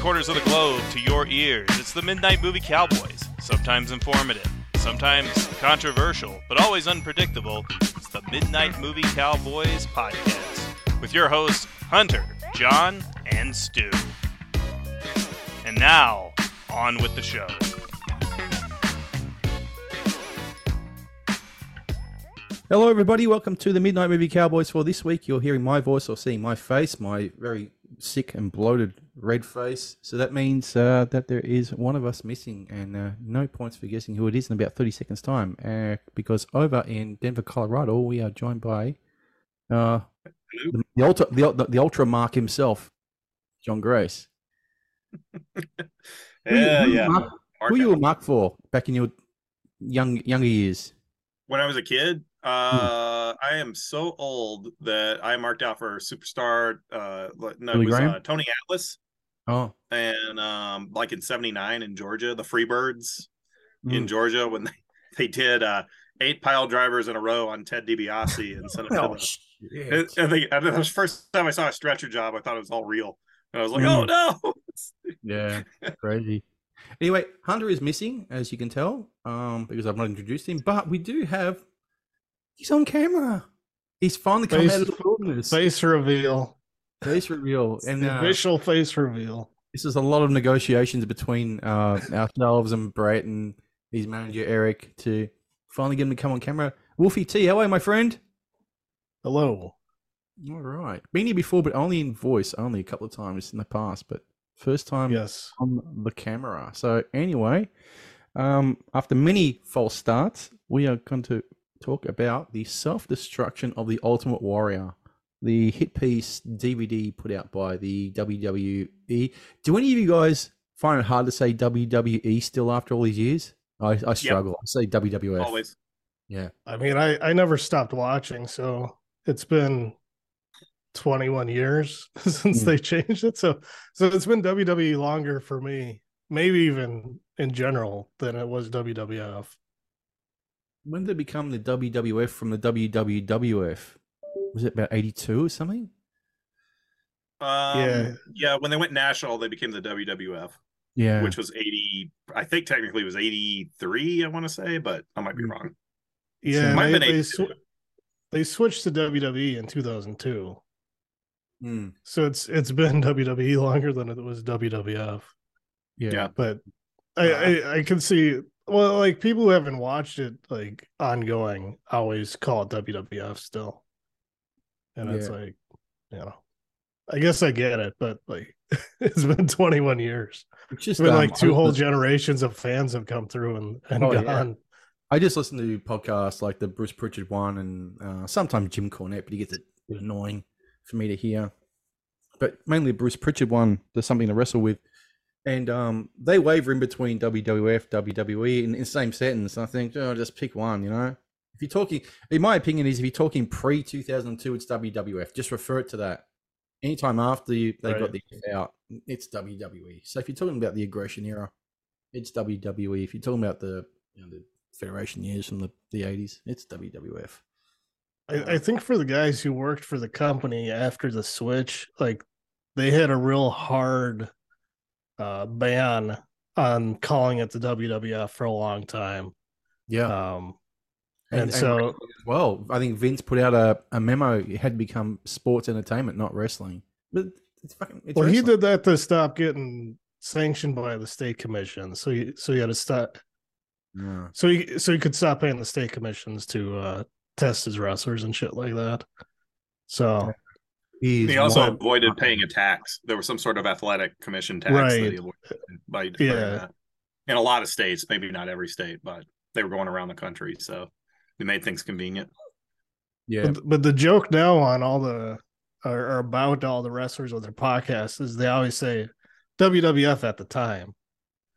corners of the globe to your ears, it's the Midnight Movie Cowboys. Sometimes informative, sometimes controversial, but always unpredictable. It's the Midnight Movie Cowboys podcast with your hosts, Hunter, John, and Stu. And now, on with the show. Hello, everybody. Welcome to the Midnight Movie Cowboys. For this week, you're hearing my voice or seeing my face, my very sick and bloated red face. So that means uh, that there is one of us missing, and uh, no points for guessing who it is in about 30 seconds' time. Uh, because over in Denver, Colorado, we are joined by uh, the, the, ultra, the, the ultra mark himself, John Grace. yeah, who, yeah. Mark, who you were mark for back in your young younger years? When I was a kid, uh, I am so old that I marked out for superstar. Uh, no, Billy it was Graham? uh, Tony Atlas, Oh, and um, like in '79 in Georgia, the Freebirds in Mm. Georgia when they, they did uh, eight pile drivers in a row on Ted DiBiase and sent it oh. And, and they, and the first time I saw a stretcher job. I thought it was all real, and I was like, Mm. "Oh no!" Yeah, crazy. Anyway, Hunter is missing, as you can tell, um, because I've not introduced him. But we do have. He's on camera. He's finally come Face- out of the wilderness. Face reveal. Face reveal, and the uh, official face reveal. this is a lot of negotiations between uh, ourselves and Brett and his manager Eric to finally get him to come on camera. Wolfie T, how are you, my friend? Hello. All right, been here before, but only in voice, only a couple of times in the past, but first time Yes. on the camera. So anyway, um, after many false starts, we are going to talk about the self-destruction of the Ultimate Warrior, the hit piece DVD put out by the WWE. Do any of you guys find it hard to say WWE still after all these years? I, I struggle. I say WWF. Always. Yeah. I mean, I I never stopped watching, so it's been 21 years since Hmm. they changed it. So so it's been WWE longer for me, maybe even in general than it was WWF. When did it become the WWF from the WWF? Was it about 82 or something? Um, Yeah. yeah. When they went national, they became the WWF. Yeah. which was 80 i think technically it was 83 i want to say but i might be Mm. wrong Yeah, might they, have they, sw- they switched to WWE in 2002. Hmm. So it's it's been WWE longer than it was WWF. yeah. Yeah. but I, I I can see well like people who haven't watched it like ongoing always call it WWF still, and it's like you know, I guess I get it, but like it's been 21 years. It's just It's been um, like two whole generations of fans have come through and and Oh, yeah. gone. I just listen to podcasts like the Bruce Pritchard one and uh, sometimes Jim Cornette, but he gets a bit annoying for me to hear. But mainly Bruce Pritchard one, there's something to wrestle with. And um, they waver in between WWF, WWE in, in the same sentence. And I think, oh, just pick one, you know? If you're talking, in my opinion, is if you're talking pre 2002, it's WWF. Just refer it to that. Anytime after you, they got Right. the F out, it's WWE. So if you're talking about the aggression era, it's WWE. If you're talking about the, you know, the Federation years from the, the 80s, it's WWF. I, I think for the guys who worked for the company after the switch, like they had a real hard uh, ban on calling it the WWF for a long time. Yeah. Um, and, so wrestling as well, I think Vince put out a, a memo. It had become sports entertainment, not wrestling. But it's fucking. It's well, he did that to stop getting sanctioned by the state commission. So he so he had to stop. Yeah. So he so he could stop paying the state commissions to uh, test his wrestlers and shit like that. So He's he also one- avoided paying a tax there was some sort of athletic commission tax that Right. he avoided by deferring Yeah. that. in a lot of states maybe not every state but they were going around the country so they made things convenient Yeah. but, but the joke now on all the or, or about all the wrestlers with their podcasts is they always say WWF at the time.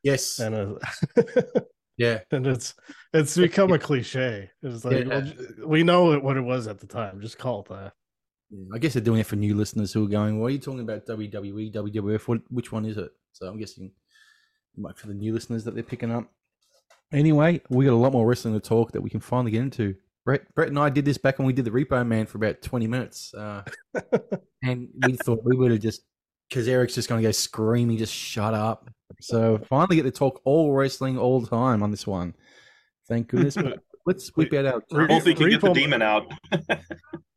Yes. and uh, Yeah. and it's it's become a cliche. It's like Yeah. well, we know what it was at the time. Just call it that. Yeah, I guess they're doing it for new listeners who are going, "What are you talking about? WWE, WWF? What? Which one is it?" So I'm guessing, like for the new listeners that they're picking up. Anyway, we got a lot more wrestling to talk that we can finally get into. Brett, Brett and I did this back when we did the Repo Man for about 20 minutes, uh, and we thought we would have just because Eric's just going to go screaming, just shut up. So finally get to talk all wrestling all the time on this one. Thank goodness. But let's whip out our. Re- Hopefully, can get the demon out.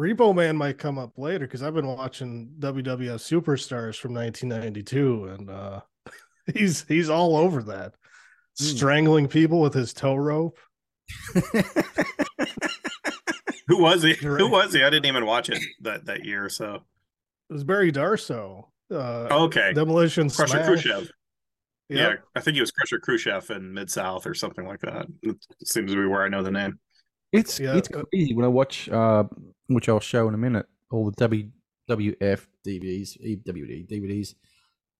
Repo Man might come up later because I've been watching WWF Superstars from 1992, and uh, he's he's all over that, Hmm. strangling people with his tow rope. Who was he? Who was he? I didn't even watch it that that year. So It was Barry Darsow. Uh, okay, Demolition Crusher Smash. Khrushchev. Yeah, I think he was Crusher Khrushchev in Mid South or something like that. It seems to be where I know the name. It's Yeah, it's crazy when I watch, uh, which I'll show in a minute, all the WWF DVDs, EWD DVDs,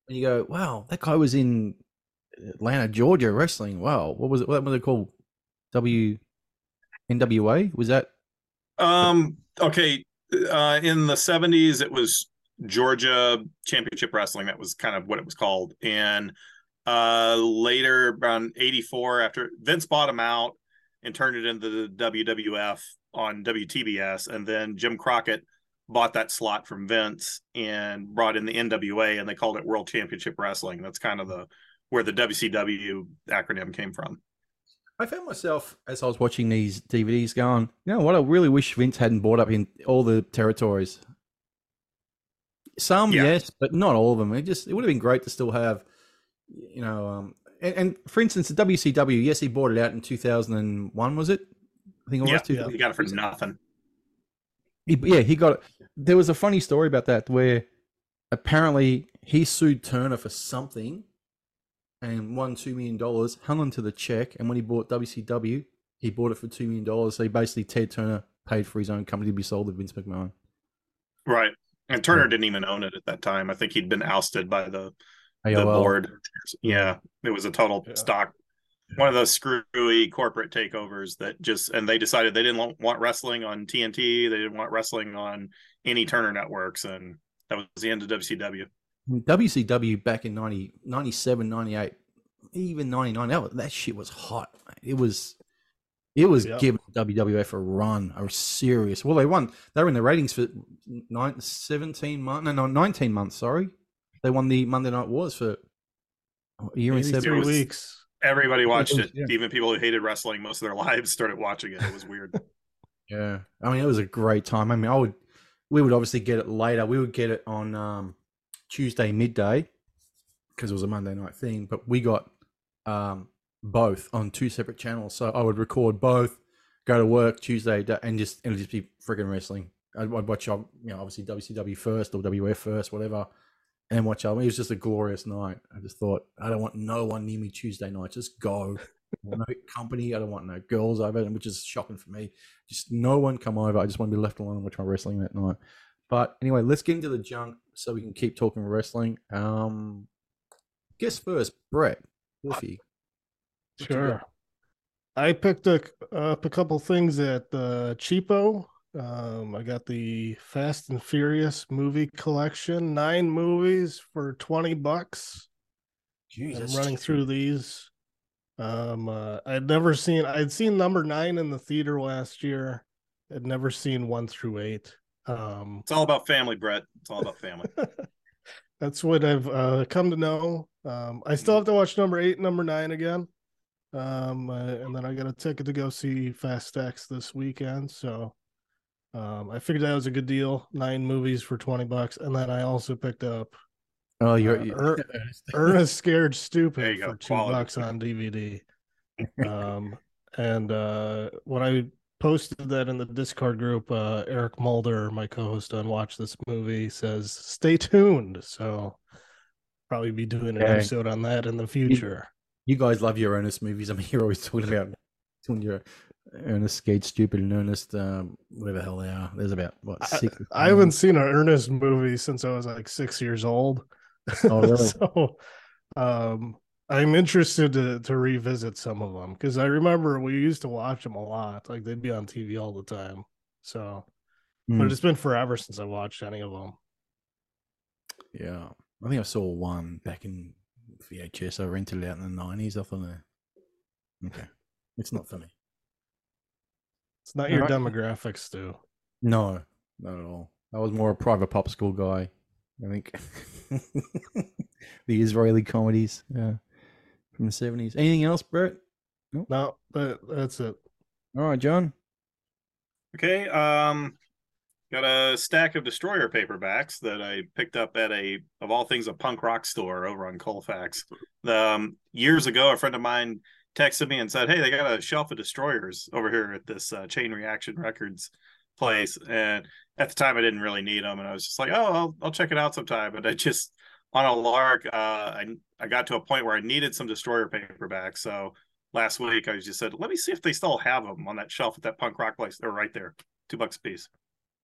and you go, "Wow, that guy was in Atlanta, Georgia, wrestling. Wow, what was it? What was it called? W NWA? Was that? Um. Okay. Uh, in the seventies, it was Georgia Championship Wrestling. That was kind of what it was called. And uh, later, around eighty four, after Vince bought him out and turned it into the WWF on WTBS, and then Jim Crockett bought that slot from Vince and brought in the NWA, and they called it World Championship Wrestling. That's kind of the where the WCW acronym came from. I found myself as I was watching these DVDs going, you know what? I really wish Vince hadn't bought up in all the territories. Some, Yeah. yes, but not all of them. It just it would have been great to still have, you know, um, and, and for instance, the WCW. Yes, he bought it out in two thousand and one. Was it? I think it was. Yeah, 2000 you got it for nothing. He, yeah, he got it. There was a funny story about that where apparently he sued Turner for something and won two million dollars, hung onto the check, and when he bought WCW, he bought it for two million dollars. So he basically Ted Turner paid for his own company to be sold to Vince McMahon. Right. And Turner Yeah. didn't even own it at that time. I think he'd been ousted by the, the board. Yeah. It was a total Yeah. stock, one of those screwy corporate takeovers that just, and they decided they didn't want- want wrestling on TNT. They didn't want wrestling on any Turner networks. And that was the end of WCW. WCW back in 90, 97, 98, even 99, that, that shit was hot. mate. It was it was Yep. giving WWF a run, a serious. Well, they won. They were in the ratings for nine, 17 months, no, no, 19 months, sorry. They won the Monday Night Wars for a year and 83 seven was- weeks. Everybody watched it. yeah. Even people who hated wrestling most of their lives started watching it. It was weird. Yeah, I mean it was a great time. I mean, I would, we would obviously get it later. We would get it on um, Tuesday midday because it was a Monday night thing. But we got um, both on two separate channels, so I would record both, go to work Tuesday, and just and it'd just be freaking wrestling. I'd, I'd watch, you know, obviously WCW first or WF first, whatever, and watch. Um, it was just a glorious night. I just thought I don't want no one near me Tuesday night. Just go. No company. I don't want no girls over, which is shocking for me just no one come over. I just want to be left alone and watch my wrestling that night. But anyway, let's get into the junk so we can keep talking wrestling. Um, guess first, Brett Wolfie. Sure. I picked a, up a couple things at the cheapo. Um, I got the Fast and Furious movie collection, nine movies for twenty bucks. Jeez, I'm running through these. Um, uh, I'd never seen. I'd seen number nine in the theater last year. I'd never seen one through eight. Um, It's all about family, Brett. It's all about family. that's what I've uh, come to know. Um, I still have to watch number eight, and number nine again. Um, uh, and then I got a ticket to go see Fast X this weekend. So um, I figured that was a good deal. Nine movies for 20 bucks. And then I also picked up Oh, you're. uh, you- Er- Ernest Scared Stupid you go. for two Quality. bucks on DVD. Um, and uh, when I posted that in the Discord group, uh, Eric Mulder, my co-host on Watch This Movie, says stay tuned. So probably be doing an Okay. episode on that in the future. you guys love your Ernest movies. I mean, you're always talking about doing your Ernest Skate Stupid and Ernest, um, whatever the hell they are. There's about what six? or I haven't seen an Ernest movie since I was like six years old. Oh, really? so um I'm interested to to revisit some of them because I remember we used to watch them a lot. Like they'd be on TV all the time. So, Hmm. but it's been forever since I watched any of them. Yeah, I think I saw one back in VHS. I rented it out in the nineties. I thought, okay, it's not for me. It's not your Alright. demographics, Stu. No, not at all. I was more a Private Popsicle guy. I think the Israeli comedies uh, from the seventies. Anything else, Brett? No, that, that's it. All right, John. Okay. Um, got a stack of Destroyer paperbacks that I picked up at a, of all things, a punk rock store over on Colfax. Um, years ago, a friend of mine texted me and said, "Hey, they got a shelf of Destroyers over here at this uh, Chain Reaction Records place." And at the time, I didn't really need them, and I was just like, "Oh, I'll, I'll check it out sometime." But I just on a lark, uh, I I got to a point where I needed some Destroyer paperbacks, so last week I just said, "Let me see if they still have them on that shelf at that punk rock place." They're right there, two bucks a piece.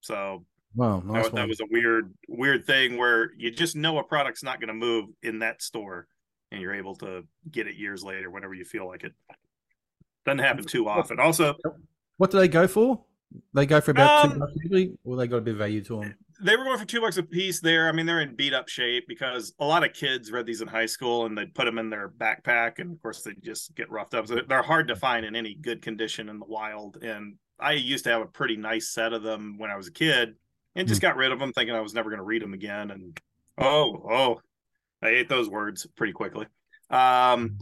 So Wow, nice that, that was a weird weird thing where you just know a product's not going to move in that store and you're able to get it years later whenever you feel like it. Doesn't happen too often. Also What do they go for? They go for about two Um, bucks usually, or they got a bit of value to them. they were going for two bucks a piece there. I mean they're in beat up shape because a lot of kids read these in high school and they'd put them in their backpack and of course they just get roughed up. So they're hard to find in any good condition in the wild. And i used to have a pretty nice set of them when i was a kid and just got rid of them thinking i was never going to read them again. And oh oh i ate those words pretty quickly. Um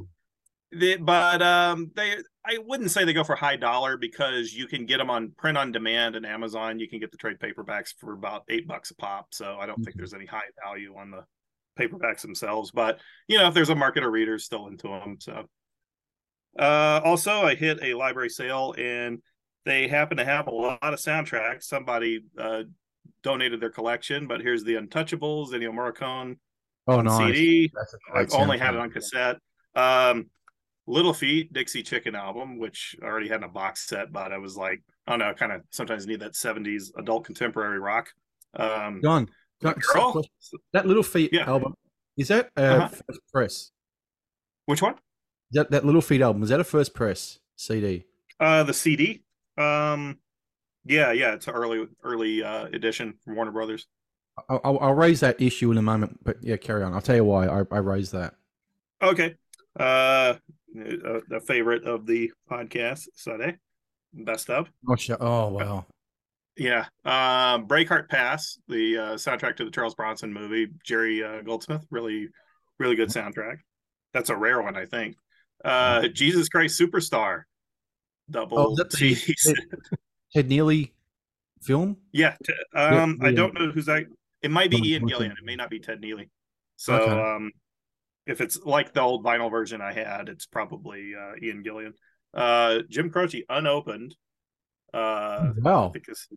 the, but um they i wouldn't say they go for high dollar because you can get them on print on demand and amazon. You can get the trade paperbacks for about eight bucks a pop. So i don't think Mhm. there's any high value on the paperbacks themselves but you know if there's a market of readers still into them so. Uh also i hit a library sale and they happen to have a lot of soundtracks. Somebody uh donated their collection but here's the untouchables ennio morricone Oh, no, nice. cd That's a great I've only had it on cassette. Um, Little Feat, Dixie Chicken album, which I already had in a box set, but I was like, I don't know, kind of sometimes need that 70s adult contemporary rock. Um, John, John, Girl? that little feat Yeah. album is that uh, Uh-huh. first press? which one? That that little feat album is that a first press CD? Uh, the CD. Um, yeah, yeah, it's early, early uh, edition from Warner Brothers. I'll, I'll, raise that issue in a moment, but yeah, carry on. I'll tell you why I, I raised that. Okay. Uh, a, a favorite of the podcast, Sunday. Best of. Oh, sh- oh wow. Yeah. Um, Breakheart Pass, the uh, soundtrack to the Charles Bronson movie, Jerry uh, Goldsmith, really, really good soundtrack. That's a rare one, I think. Uh, Jesus Christ Superstar, double Oh, the- Ted Neeley film? yeah. T- um, I yeah. don't know who's that. It might be Ian. Gillan. It may not be Ted Neeley. So, Okay. um, if it's like the old vinyl version I had, it's probably uh, Ian Gillan. Uh, Jim Croce, unopened. Uh, wow. is,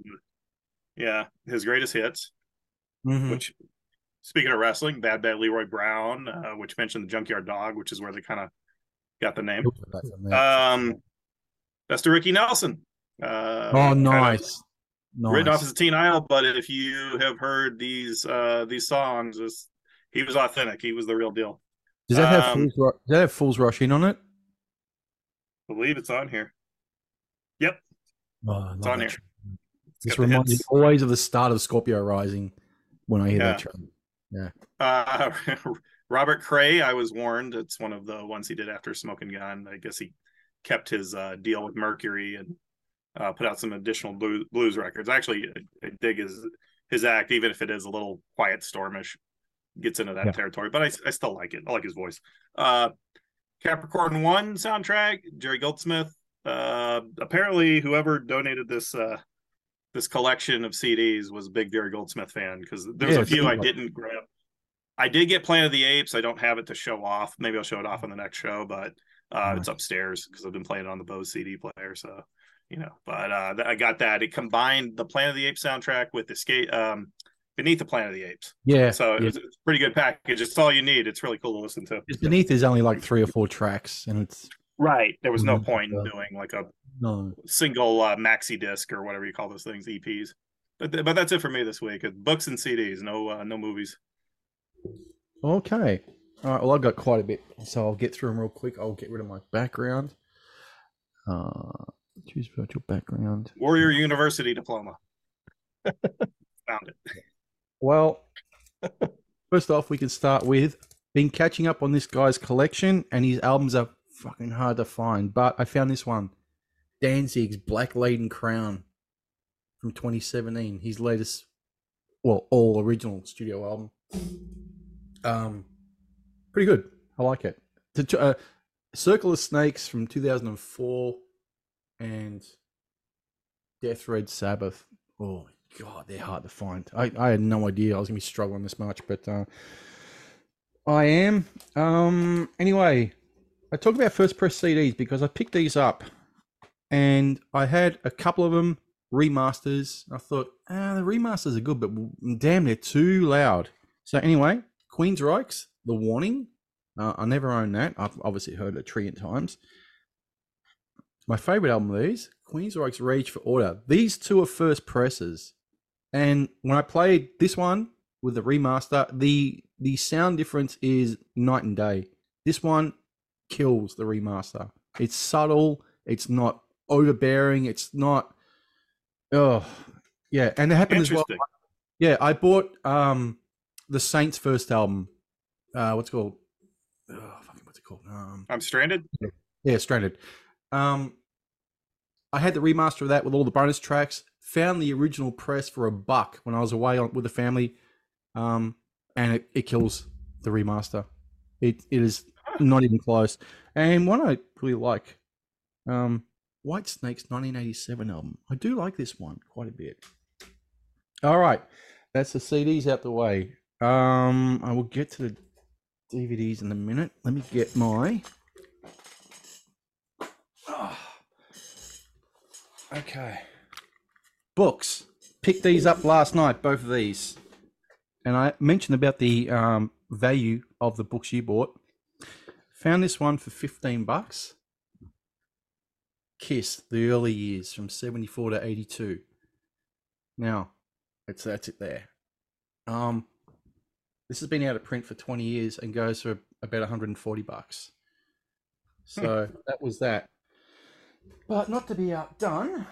yeah, his greatest hits. Mhm. which speaking of wrestling, Bad Bad Leroy Brown, uh, which mentioned the Junkyard Dog, which is where they kind of got the name. Um, that's to Ricky Nelson. Uh, oh, kind of nice. Written off as a teen idol, but if you have heard these uh, these songs, it's, he was authentic. He was the real deal. Does that have um, Fools does that have Fools Rush in on it? I believe it's on here. Oh, It's on here. track. This reminds me always of the start of Scorpio Rising when I hear that Yeah. Uh, Robert Cray, I was warned. It's one of the ones he did after Smoking Gun. I guess he kept his uh, deal with Mercury and uh, put out some additional blues, blues records. Actually, I, dig his his act, even if it is a little quiet stormish. Gets into that Yeah. territory, but I, I still like it. I like his voice. Uh, Capricorn One soundtrack, Jerry Goldsmith. Uh, apparently, whoever donated this uh, this collection of CDs was a big Jerry Goldsmith fan because there's Yeah, a few I didn't grab. I did get Planet of the Apes. I don't have it to show off. Maybe I'll show it off on the next show, but uh, it's upstairs because I've been playing it on the Bose CD player. So, you know, but uh, I got that. It combined the Planet of the Apes soundtrack with the skate um, beneath the Planet of the Apes. Yeah. So it yeah. was, it's a pretty good package. It's all you need. It's really cool to listen to. Beneath is only like three or four tracks, and it's Right. There was no Mhm. point in doing like a no. single uh, maxi disc or whatever you call those things, EPs. But th- but that's it for me this week. Books and CDs, no uh, no movies. Okay. All right. Well, I've got quite a bit, so I'll get through them real quick. I'll get rid of my background. Uh, choose virtual background. Warrior University diploma. Found it. Well, first off, we can start with been catching up on this guy's collection, and his albums are fucking hard to find. But I found this one, Danzig's Black Laden Crown from 2017. His latest, well, all original studio album. Um, pretty good. I like it. The, uh, Circle of Snakes from 2004 and Death Red Sabbath. Oh god, they're hard to find. I, I had no idea I was gonna be struggling this much, but uh, I am. Um, anyway, I talk about first press CDs because I picked these up and I had a couple of them remasters. I thought, ah, the remasters are good, but damn, they're too loud. So anyway, Queensryche's The Warning. Uh, I never owned that. I've obviously heard it a trillion times. My favorite album of these, Queensryche's Rage for Order. These two are first presses. And when I played this one with the remaster, the the sound difference is night and day. This one kills the remaster. It's subtle. It's not overbearing. It's not. Oh, yeah, and it happened as well. Yeah, I bought um the Saints' first album. Uh, what's it called? Oh, fucking, what's it called? Um, I'm stranded. Yeah, stranded. Um, I had the remaster of that with all the bonus tracks. Found the original press for a buck when I was away on, with the family, um, and it, it kills the remaster. It it is not even close. And one I really like, um, Whitesnake's 1987 album. I do like this one quite a bit. All right, that's the CDs out the way. Um, I will get to the DVDs in a minute. Let me get my. Okay. Books. Picked these up last night, both of these. And I mentioned about the um, value of the books you bought. Found this one for 15 bucks. Kiss, the early years from 74 to 82. Now, it's that's it there. Um, this has been out of print for 20 years and goes for about 140 bucks. Hmm. So that was that. But not to be outdone,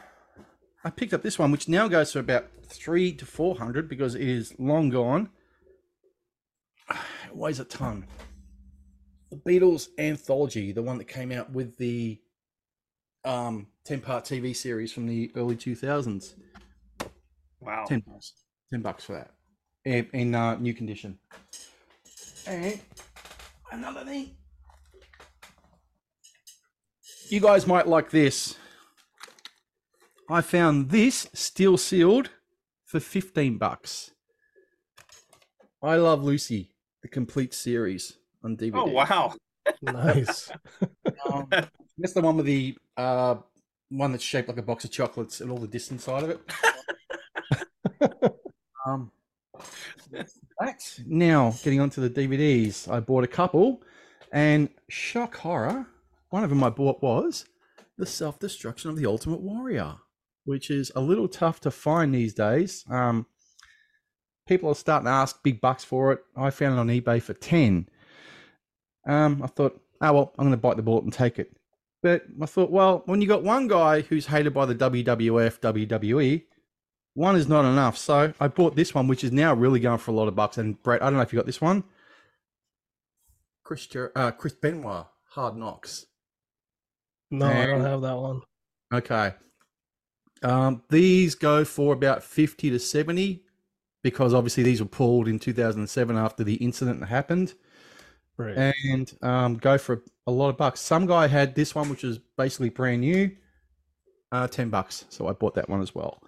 I picked up this one, which now goes for about three to 400 because it is long gone. It weighs a ton. The Beatles anthology, the one that came out with the um, 10 part TV series from the early 2000s. Wow. 10 bucks. 10 bucks for that in, in uh, new condition. And another thing, you guys might like this. I found this steel sealed for 15 bucks. I Love Lucy, the complete series on DVD. Oh, wow. nice. um, that's the one with the uh, one that's shaped like a box of chocolates and all the distant side of it. um, Right. Now, getting onto the DVDs, I bought a couple, and shock horror, one of them I bought was The Self Destruction of the Ultimate Warrior, which is a little tough to find these days. Um, people are starting to ask big bucks for it. I found it on eBay for 10. Um, I thought, oh, well, I'm going to bite the bullet and take it. But I thought, well, when you got one guy who's hated by the WWF, WWE, one is not enough. So I bought this one, which is now really going for a lot of bucks. And Brett, I don't know if you got this one. Chris, uh, Chris Benoit, Hard Knocks. No, and, I don't have that one. Okay. Um, these go for about 50 to 70 because obviously these were pulled in 2007 after the incident that happened. Right. And um, go for a lot of bucks. Some guy had this one, which is basically brand new, uh, 10 bucks. So I bought that one as well.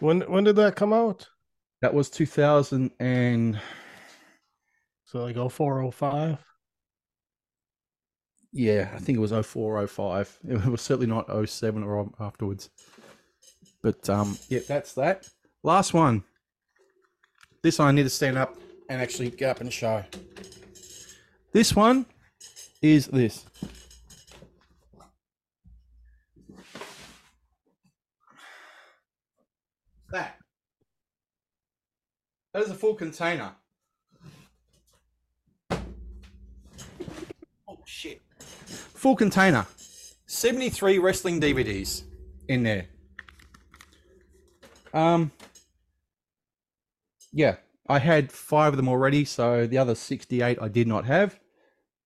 When when did that come out? That was 2000 and so like 0405. Yeah, I think it was 04 05. It was certainly not 07 or afterwards. But um yeah, that's that. Last one. This one I need to stand up and actually get up and show. This one is this. that? That is a full container. Oh shit. Full container. 73 wrestling DVDs in there. Um yeah, I had five of them already, so the other 68 I did not have.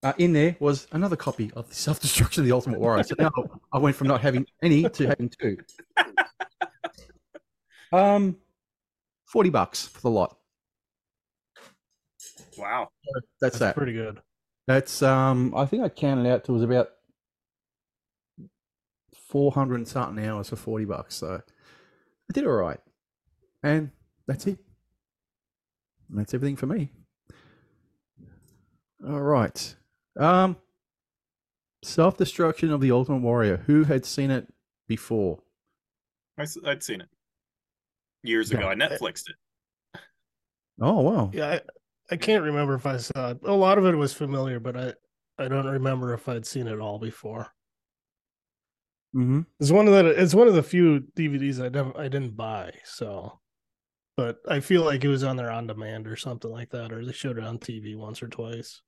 Uh, in there was another copy of the Self Destruction of the Ultimate Warrior. So now I went from not having any to having two. Um, forty bucks for the lot. Wow. That's, That's that. pretty good. That's um. I think I counted out to it was about four hundred and something hours for forty bucks. So I did all right, and that's it. That's everything for me. All right. Um. Self destruction of the Ultimate Warrior. Who had seen it before? I, would seen it years ago. I Netflixed it. Oh wow! Yeah, I, can't remember if I saw it. A lot of it was familiar, but I I don't remember if I'd seen it all before. Mm-hmm. It's one of the it's one of the few DVDs I never I didn't buy. So, but I feel like it was on there on demand or something like that, or they showed it on TV once or twice.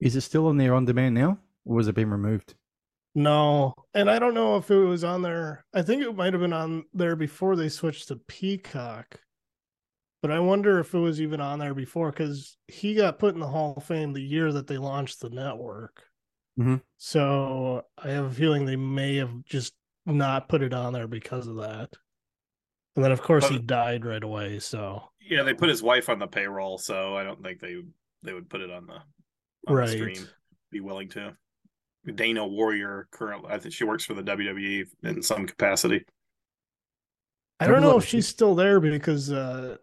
Is it still on there on demand now, or was it been removed? No, and I don't know if it was on there. I think it might have been on there before they switched to Peacock. But I wonder if it was even on there before because he got put in the Hall of Fame the year that they launched the network. Mhm. So I have a feeling they may have just not put it on there because of that. And then, of course, he died right away. So Yeah, they put his wife on the payroll, so I don't think they they would put it on the, on the stream. Be willing to. Dana Warrior currently, I think she works for the WWE in some capacity. I don't know if she's still there because uh,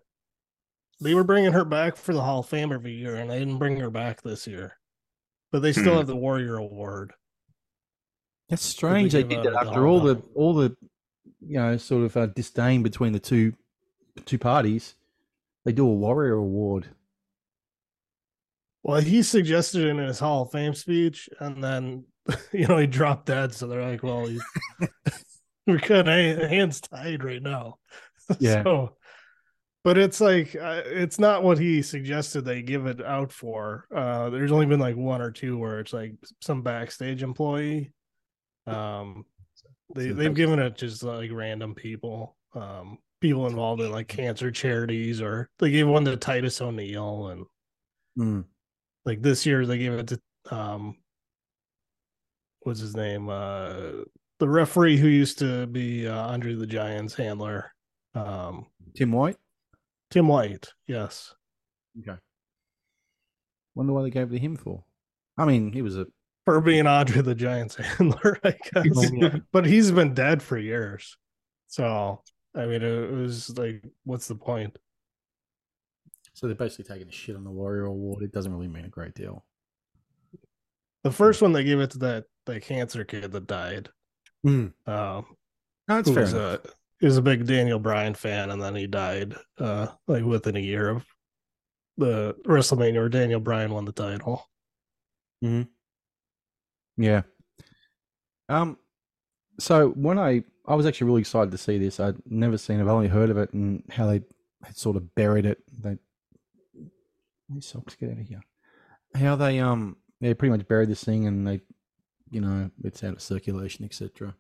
they were bringing her back for the Hall of Fame every year, and they didn't bring her back this year. But they still Hmm. have the Warrior Award. That's strange. They give did that after all of the all the you know sort of uh, disdain between the two two parties. They do a Warrior Award. Well, he suggested it in his Hall of Fame speech, and then you know he dropped dead. So they're like, "Well, he, we're kind of hands tied right now." Yeah. so, but it's like uh, it's not what he suggested they give it out for. Uh, there's only been like one or two where it's like some backstage employee. Um, they they've given it just like random people, um, people involved in like cancer charities, or they gave one to Titus O'Neil and Hmm. like this year they gave it to um what's his name uh the referee who used to be uh, andre the giant's handler um Tim White. Tim white yes Okay. Wonder why they gave it to him for. I mean, he was a for being andre the giant's handler i guess Oh, but he's been dead for years so i mean it was like what's the point so they're basically taking a shit on the Warrior Award. It doesn't really mean a great deal. the first one they gave it to that that cancer kid that died Hmm. um No, it's who fair was enough. a he was a big Daniel Bryan fan, and then he died uh like within a year of the WrestleMania where Daniel Bryan won the title. Hmm. Yeah. Um. So when I I was actually really excited to see this. I'd never seen. it. I've only heard of it and how they had sort of buried it. They these socks get out of here. How they um they pretty much buried this thing and they, you know, it's out of circulation, etc.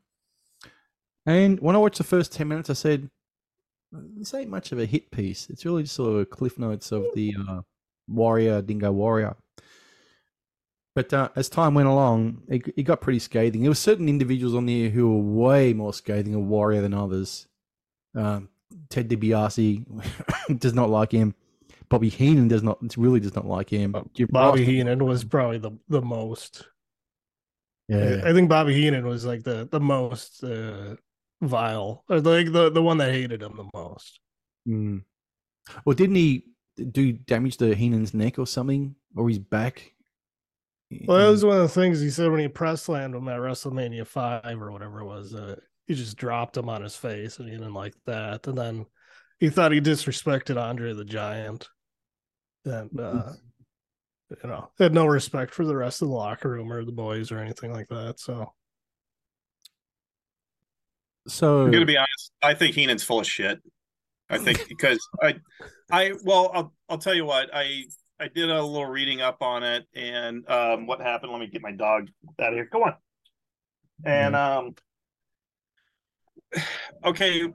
And when I watched the first ten minutes, I said, "This ain't much of a hit piece. It's really just sort of cliff notes of the uh, Warrior Dingo Warrior." But uh, as time went along, it, it got pretty scathing. There were certain individuals on there who were way more scathing of Warrior than others. Um, Ted DiBiase does not like him. Bobby Heenan does not really does not like him. Jim Bobby Ross- Heenan was probably the the most. yeah, I think Bobby Heenan was like the the most uh, vile, or like the the one that hated him the most. Mm. Well, didn't he do damage to Heenan's neck or something, or his back? Well, that was one of the things he said when he press slammed him at WrestleMania five or whatever it was. Uh, he just dropped him on his face, and he didn't like that. And then he thought he disrespected Andre the Giant, and uh, you know had no respect for the rest of the locker room or the boys or anything like that. So so I'm gonna be honest. I think Heenan's full of shit. I think because I, I well, I'll I'll tell you what I I did a little reading up on it and um what happened. Let me get my dog out of here. Go on. And um, okay,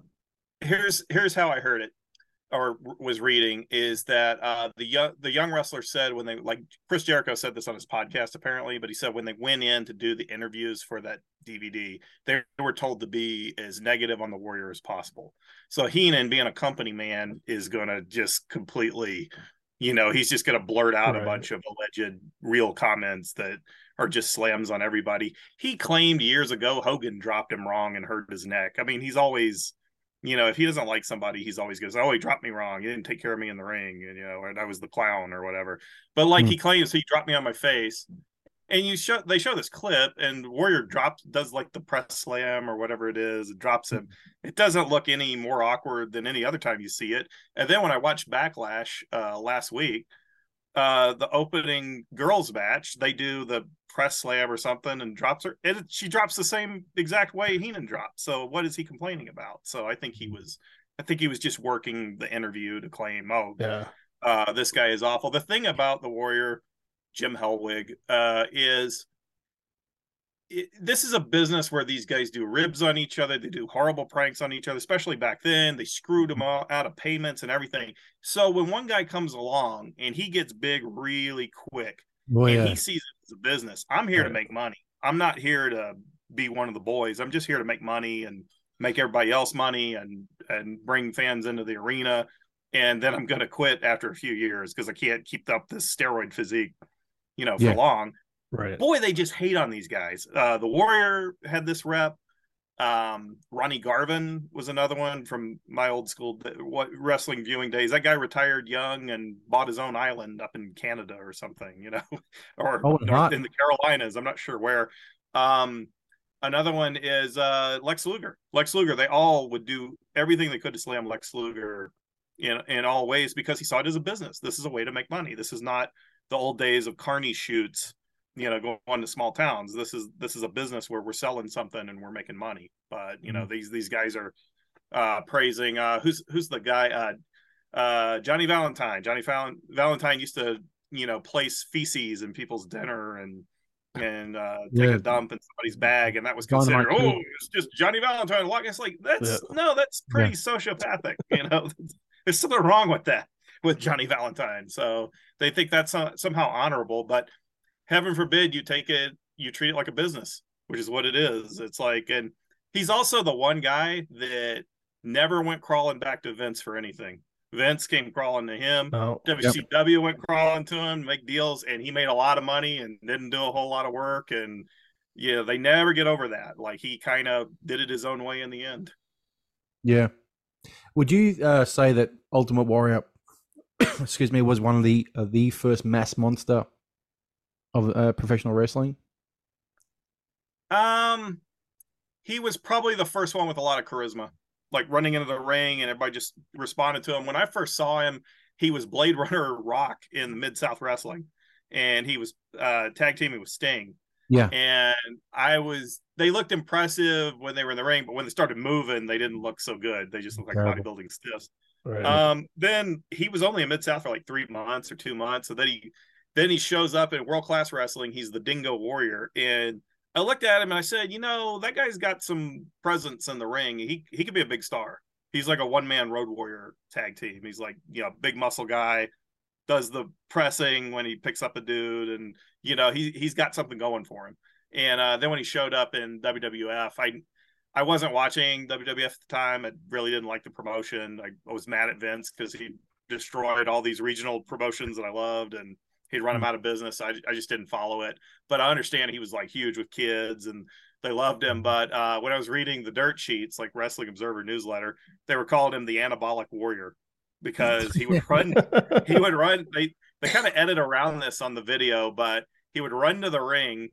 here's here's how I heard it or was reading is that uh the young the young wrestler said when they like Chris Jericho said this on his podcast apparently, but he said when they went in to do the interviews for that DVD, they were told to be as negative on the Warrior as possible. So Heenan, being a company man, is going to just completely you know he's just going to blurt out Right. a bunch of alleged real comments that are just slams on everybody he claimed years ago hogan dropped him wrong and hurt his neck i mean he's always you know if he doesn't like somebody he's always goes oh he dropped me wrong he didn't take care of me in the ring and you know and i was the clown or whatever but like Hmm. he claims he dropped me on my face and you show they show this clip and warrior drops does like the press slam or whatever it is drops him it doesn't look any more awkward than any other time you see it. And then when i watched backlash uh last week uh the opening girls match they do the press slam or something and drops her and she drops the same exact way heenan dropped so what is he complaining about? So i think he was i think he was just working the interview to claim oh Yeah. uh, this guy is awful. The thing about the Warrior, Jim Hellwig, uh, is it, this is a business where these guys do ribs on each other. They do horrible pranks on each other, especially back then. They screwed them all out of payments and everything. So when one guy comes along and he gets big really quick, and yeah. he sees it as a business, I'm here to make money. I'm not here to be one of the boys. I'm just here to make money and make everybody else money and and bring fans into the arena and then I'm going to quit after a few years because I can't keep up this steroid physique, you know, for Yeah. long. Right. Boy, they just hate on these guys. Uh, the Warrior had this rep. Um, Ronnie Garvin was another one from my old school what wrestling viewing days. That guy retired young and bought his own island up in Canada or something, you know, or Oh, north- in the Carolinas. I'm not sure where. Um, another one is uh, Lex Luger. Lex Luger. They all would do everything they could to slam Lex Luger in in all ways because he saw it as a business. This is a way to make money. This is not the old days of carny shoots you know going to small towns. This is this is a business where we're selling something and we're making money. But you know these these guys are uh praising uh who's who's the guy uh uh johnny valentine. Johnny Val- valentine used to you know place feces in people's dinner and and uh take Yeah. a dump in somebody's bag. And that was considered oh it's just johnny valentine Like, it's like that's no that's pretty sociopathic you know? There's something wrong with that with johnny valentine. So they think that's uh, somehow honorable but heaven forbid you take it you treat it like a business which is what it is. It's like and he's also the one guy that never went crawling back to vince for anything. Vince came crawling to him. No. wcw went crawling to him make deals and he made a lot of money and didn't do a whole lot of work. And yeah they never get over that. Like he kind of did it his own way in the end. Yeah. Would you uh, say that Ultimate Warrior, excuse me, was one of the uh, the first mass monster of uh, professional wrestling? Um, he was probably the first one with a lot of charisma, like running into the ring, and everybody just responded to him. When I first saw him, he was Blade Runner Rock in the Mid South Wrestling, and he was uh, tag teaming with Sting. Yeah. And I was, they looked impressive when they were in the ring, but when they started moving, they didn't look so good. They just looked like Terrible. bodybuilding stiffs. Right. Um, then he was only in Mid South for like three months or two months. So then he then he shows up in world class wrestling. He's the Dingo Warrior, and I looked at him and I said, you know, that guy's got some presence in the ring. He he could be a big star. He's like a one man road warrior tag team. He's like you know big muscle guy, does the pressing when he picks up a dude, and you know he he's got something going for him. And uh, then when he showed up in WWF, I I wasn't watching WWF at the time. I really didn't like the promotion. I, I was mad at Vince because he destroyed all these regional promotions that I loved and he'd run them out of business. I, I just didn't follow it. But I understand he was like huge with kids and they loved him. But uh, when I was reading the dirt sheets, like Wrestling Observer newsletter, they were calling him the anabolic warrior because he would run he would run they they kind of edit around this on the video but he would run to the ring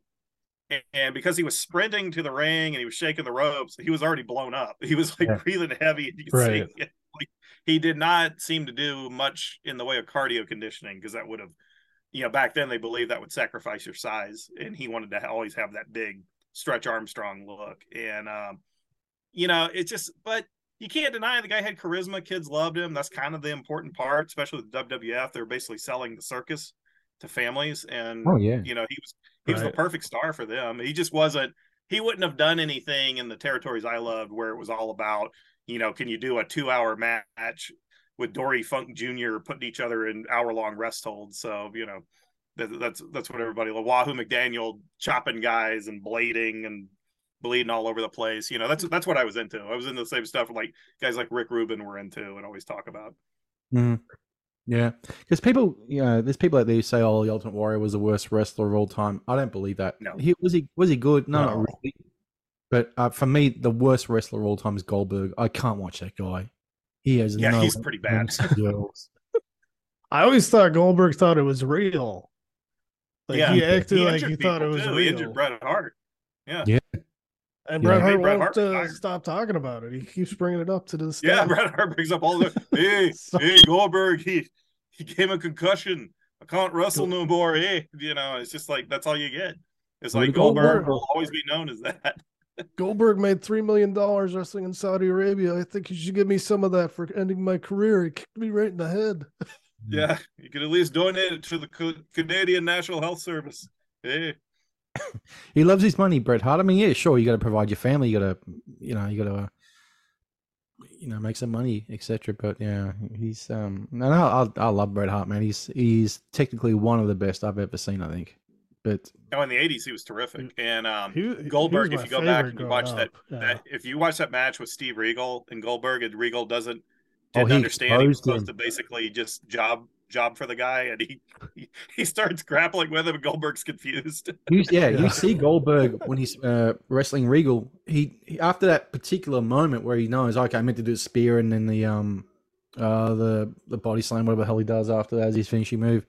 and, because he was sprinting to the ring and he was shaking the ropes he was already blown up he was like Yeah. breathing heavy and you could Right. see like he did not seem to do much in the way of cardio conditioning because that would have you know back then they believed that would sacrifice your size and he wanted to always have that big stretch armstrong look and um you know it's just but you can't deny the guy had charisma. Kids loved him. That's kind of the important part, especially with WWF. They're basically selling the circus to families, and Oh yeah. you know he was he was the perfect star for them. He just wasn't. He wouldn't have done anything in the territories I loved, where it was all about you know, can you do a two hour match with Dory Funk Jr. putting each other in hour long rest holds? So you know. that- That's that's what everybody. Wahoo McDaniel chopping guys and blading and bleeding all over the place. You know, that's that's what I was into. I was into the same stuff like guys like Rick Rubin were into and always talk about. Mhm. Yeah, because people, you know, there's people out there who say, "Oh, the Ultimate Warrior was the worst wrestler of all time." I don't believe that. No. he was he was he good? No, not really. But uh, for me, the worst wrestler of all time is Goldberg. I can't watch that guy. He has Yeah, no he's pretty bad. I always thought Goldberg thought it was real. Like yeah, he acted like he thought it was too. real. He injured Bret Hart. Yeah, Yeah, Bret he Hart made Bret won't Hart uh, stop talking about it. He keeps bringing it up to this Yeah, day. Bret Hart brings up all the hey, So- hey, Goldberg, he he gave a concussion. I can't wrestle no more. Hey, you know, it's just like that's all you get. It's like Goldberg- Goldberg will always be known as that. Goldberg made three million dollars wrestling in Saudi Arabia. I think you should give me some of that for ending my career. He kicked me right in the head. Yeah, you could at least donate it to the Canadian National Health Service. Hey, he loves his money, Bret Hart. I mean, yeah, sure, you got to provide your family. You got to, you know, you got to, uh, you know, make some money, etc. But yeah, he's um, and I, I I love Bret Hart, man. He's he's technically one of the best I've ever seen. I think, but now in the '80s he was terrific, and um, He- he Goldberg, if you go back and you growing watch that. Yeah. that, if you watch that match with Steve Regal and Goldberg, and Regal doesn't Oh, didn't he understand he was exposed supposed him. to basically just job job for the guy, and he he, he starts grappling with him, and Goldberg's confused. You, yeah, Yeah. you see Goldberg when he's uh, wrestling Regal. He, he after that particular moment where he knows, okay, I meant to do a spear and then the um, uh, the the body slam, whatever the hell he does after that as his finishing move.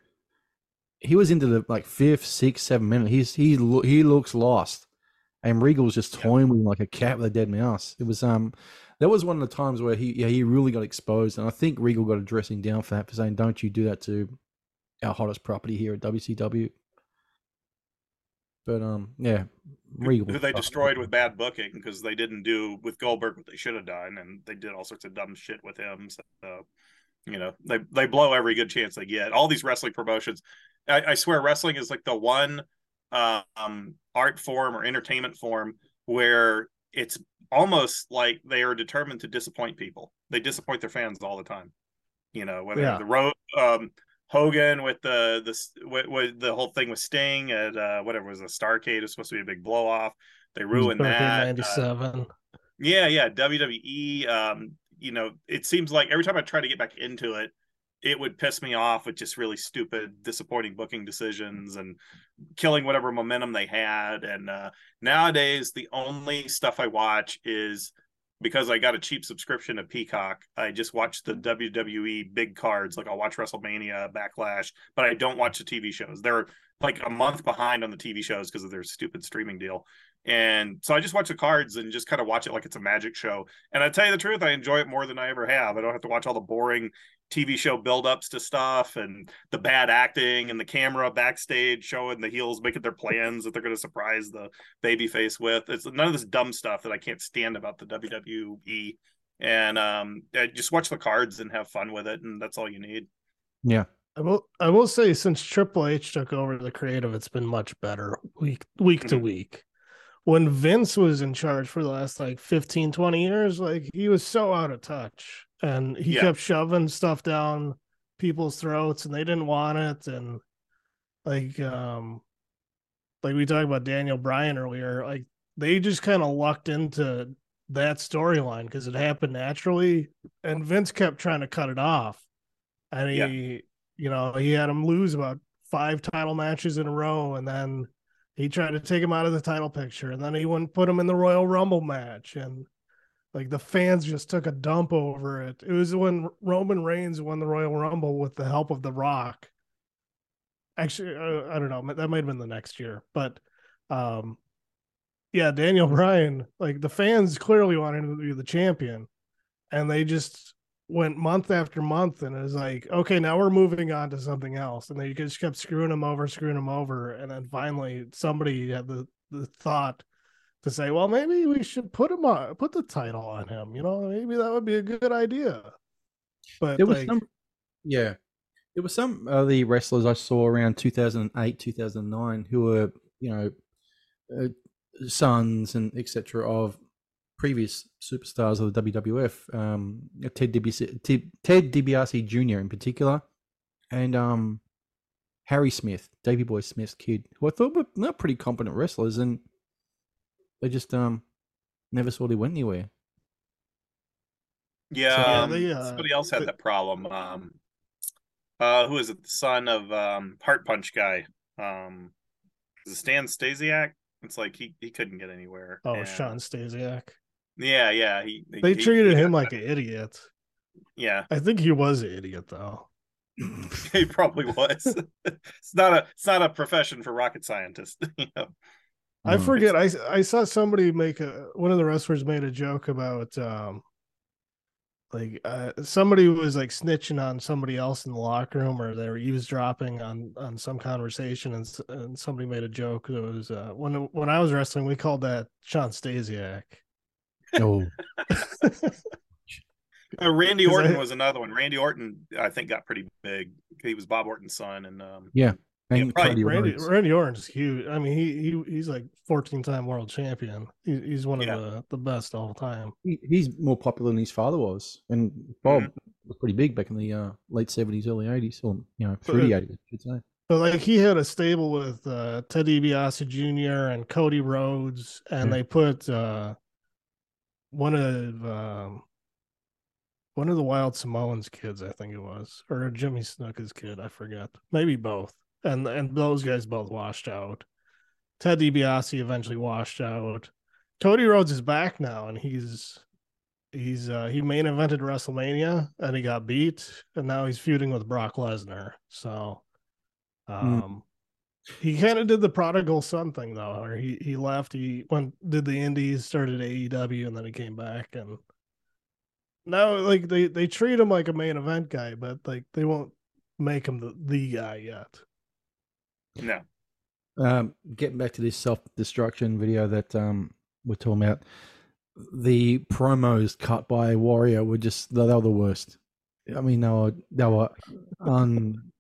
He was into the like fifth, sixth, seventh minute. He's he lo- he looks lost, and Regal's just Yeah. toying with him like a cat with a dead mouse. It was um, that was one of the times where he yeah he really got exposed, and I think Regal got a dressing down for that for saying, "Don't you do that to our hottest property here at WCW." But um, yeah, Regal. who they destroyed with bad booking because they didn't do with Goldberg what they should have done, and they did all sorts of dumb shit with him. So, you know, they they blow every good chance they get. All these wrestling promotions, I, I swear, wrestling is like the one uh, um, art form or entertainment form where it's almost like they are determined to disappoint people. They disappoint their fans all the time. You know, whether Yeah. the road. Um, Hogan with the the with, with the whole thing with Sting at uh, whatever was a Starcade. It was supposed to be a big blow off. They ruined that. Uh, Ninety seven. yeah, yeah. WWE. Um, you know, it seems like every time I try to get back into it, it would piss me off with just really stupid, disappointing booking decisions and killing whatever momentum they had. And uh, nowadays, the only stuff I watch is because I got a cheap subscription to Peacock. I just watch the WWE big cards. Like I'll watch WrestleMania, Backlash, but I don't watch the TV shows. They're like a month behind on the TV shows because of their stupid streaming deal. And so I just watch the cards and just kind of watch it like it's a magic show. And I tell you the truth, I enjoy it more than I ever have. I don't have to watch all the boring TV show buildups to stuff and the bad acting and the camera backstage showing the heels making their plans that they're going to surprise the babyface with. It's none of this dumb stuff that I can't stand about the WWE. And um, just watch the cards and have fun with it, and that's all you need. Yeah, I will I will say since Triple H took over the creative, it's been much better week week to Mhm. week. When Vince was in charge for the last like 15, 20 years, like he was so out of touch and he Yeah. kept shoving stuff down people's throats and they didn't want it. And like um like we talked about Daniel Bryan earlier, like they just kind of lucked into that storyline because it happened naturally and Vince kept trying to cut it off. And he, Yeah. you know, he had him lose about five title matches in a row, and then he tried to take him out of the title picture, and then he wouldn't put him in the Royal Rumble match, and like the fans just took a dump over it. It was when Roman Reigns won the Royal Rumble with the help of The Rock. Actually, uh, I don't know. That might have been the next year, but um, yeah, Daniel Bryan, like the fans clearly wanted to be the champion, and they just went month after month, and it was like, okay, now we're moving on to something else, and they just kept screwing him over, screwing him over, and then finally somebody had the the thought to say, well, maybe we should put him on, put the title on him. You know, maybe that would be a good idea. But there was like, some. Yeah, there were some of the wrestlers I saw around 2008, 2009 who were, you know, uh, sons and etc. of previous superstars of the WWF. Um, Ted DiBiase, Ted, Ted DiBiase Jr. in particular, and um, Harry Smith, Davy Boy Smith's kid, who I thought were not pretty competent wrestlers, and they just um never saw they went anywhere. Yeah, So, yeah, um, they, uh, somebody else had they- that problem. Um, uh, who is it? The son of um, Heart Punch guy. Um, is it Stan Stasiak? It's like he he couldn't get anywhere. Oh, and- Shawn Stasiak. Yeah, yeah. He They he- treated he him got- like an idiot. yeah. I think he was an idiot though. he probably was. it's not a it's not a profession for rocket scientists. you know. I Mm. forget. I I saw somebody make a one of the wrestlers made a joke about um like uh, somebody was like snitching on somebody else in the locker room or they were eavesdropping on on some conversation and and somebody made a joke that was uh when when I was wrestling we called that Shawn Stasiak. Oh, Uh, Randy 'Cause Orton I- was another one. Randy Orton, I think, got pretty big. He was Bob Orton's son, and um, and probably Cody Randy Rhodes. Randy Orton's huge. I mean he he he's like 14 time world champion. He, he's one of Yeah. the the best all time. He, he's more popular than his father was, and Bob Mm-hmm. was pretty big back in the uh, late seventies, early eighties, or you know, through the eighties, I should say. But like he had a stable with uh, Ted DiBiase Jr. and Cody Rhodes, and Yeah. they put uh, one of um, one of the Wild Samoans kids, I think it was, or Jimmy Snuka's kid, I forget, maybe both. And and those guys both washed out. Ted DiBiase eventually washed out. Cody Rhodes is back now, and he's he's uh, he main evented WrestleMania, and he got beat, and now he's feuding with Brock Lesnar. So. Um, he kind of did the prodigal son thing though, or he he left, he went did the Indies, started AEW, and then he came back, and now like they they treat him like a main event guy, but like they won't make him the the guy yet. No, Um, getting back to this self destruction video that um we're talking about, the promos cut by Warrior were just they were the worst. I mean, they were they were un.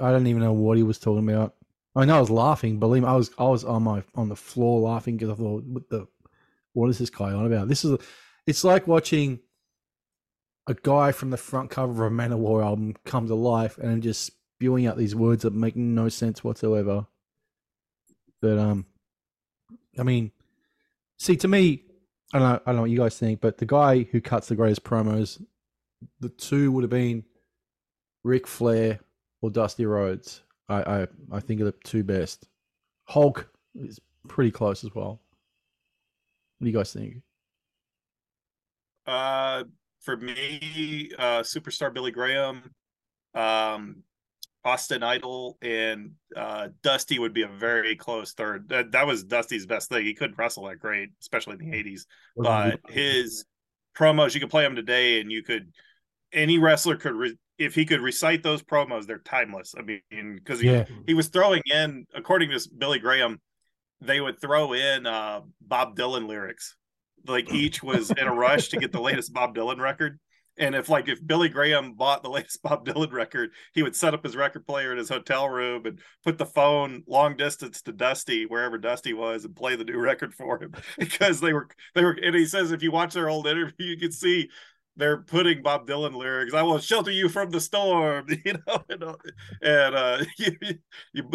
I don't even know what he was talking about. I know I was laughing. Believe me, I was I was on my on the floor laughing because I thought, what the, what is this guy on about? This is, it's like watching a guy from the front cover of a Manowar album come to life and just spewing out these words that make no sense whatsoever. But um, I mean, see, to me, I don't know, I don't know what you guys think, but the guy who cuts the greatest promos, the two would have been Ric Flair or Dusty Rhodes. I I, I think are the two best. Hulk is pretty close as well. What do you guys think? uh, for me, uh, superstar Billy Graham, um, Austin Idol, and uh, Dusty would be a very close third. That, that was Dusty's best thing. He couldn't wrestle that great, especially in the '80s. but his promos you could play them today and you could any wrestler could re, if he could recite those promos they're timeless i mean because he, yeah, he was throwing in according to billy graham they would throw in uh bob dylan lyrics like each was in a rush to get the latest bob dylan record and if like if billy graham bought the latest bob dylan record he would set up his record player in his hotel room and put the phone long distance to dusty wherever dusty was and play the new record for him because they were they were and he says if you watch their old interview you can see they're putting Bob Dylan lyrics. I will shelter you from the storm, you know, and, and uh, you, you,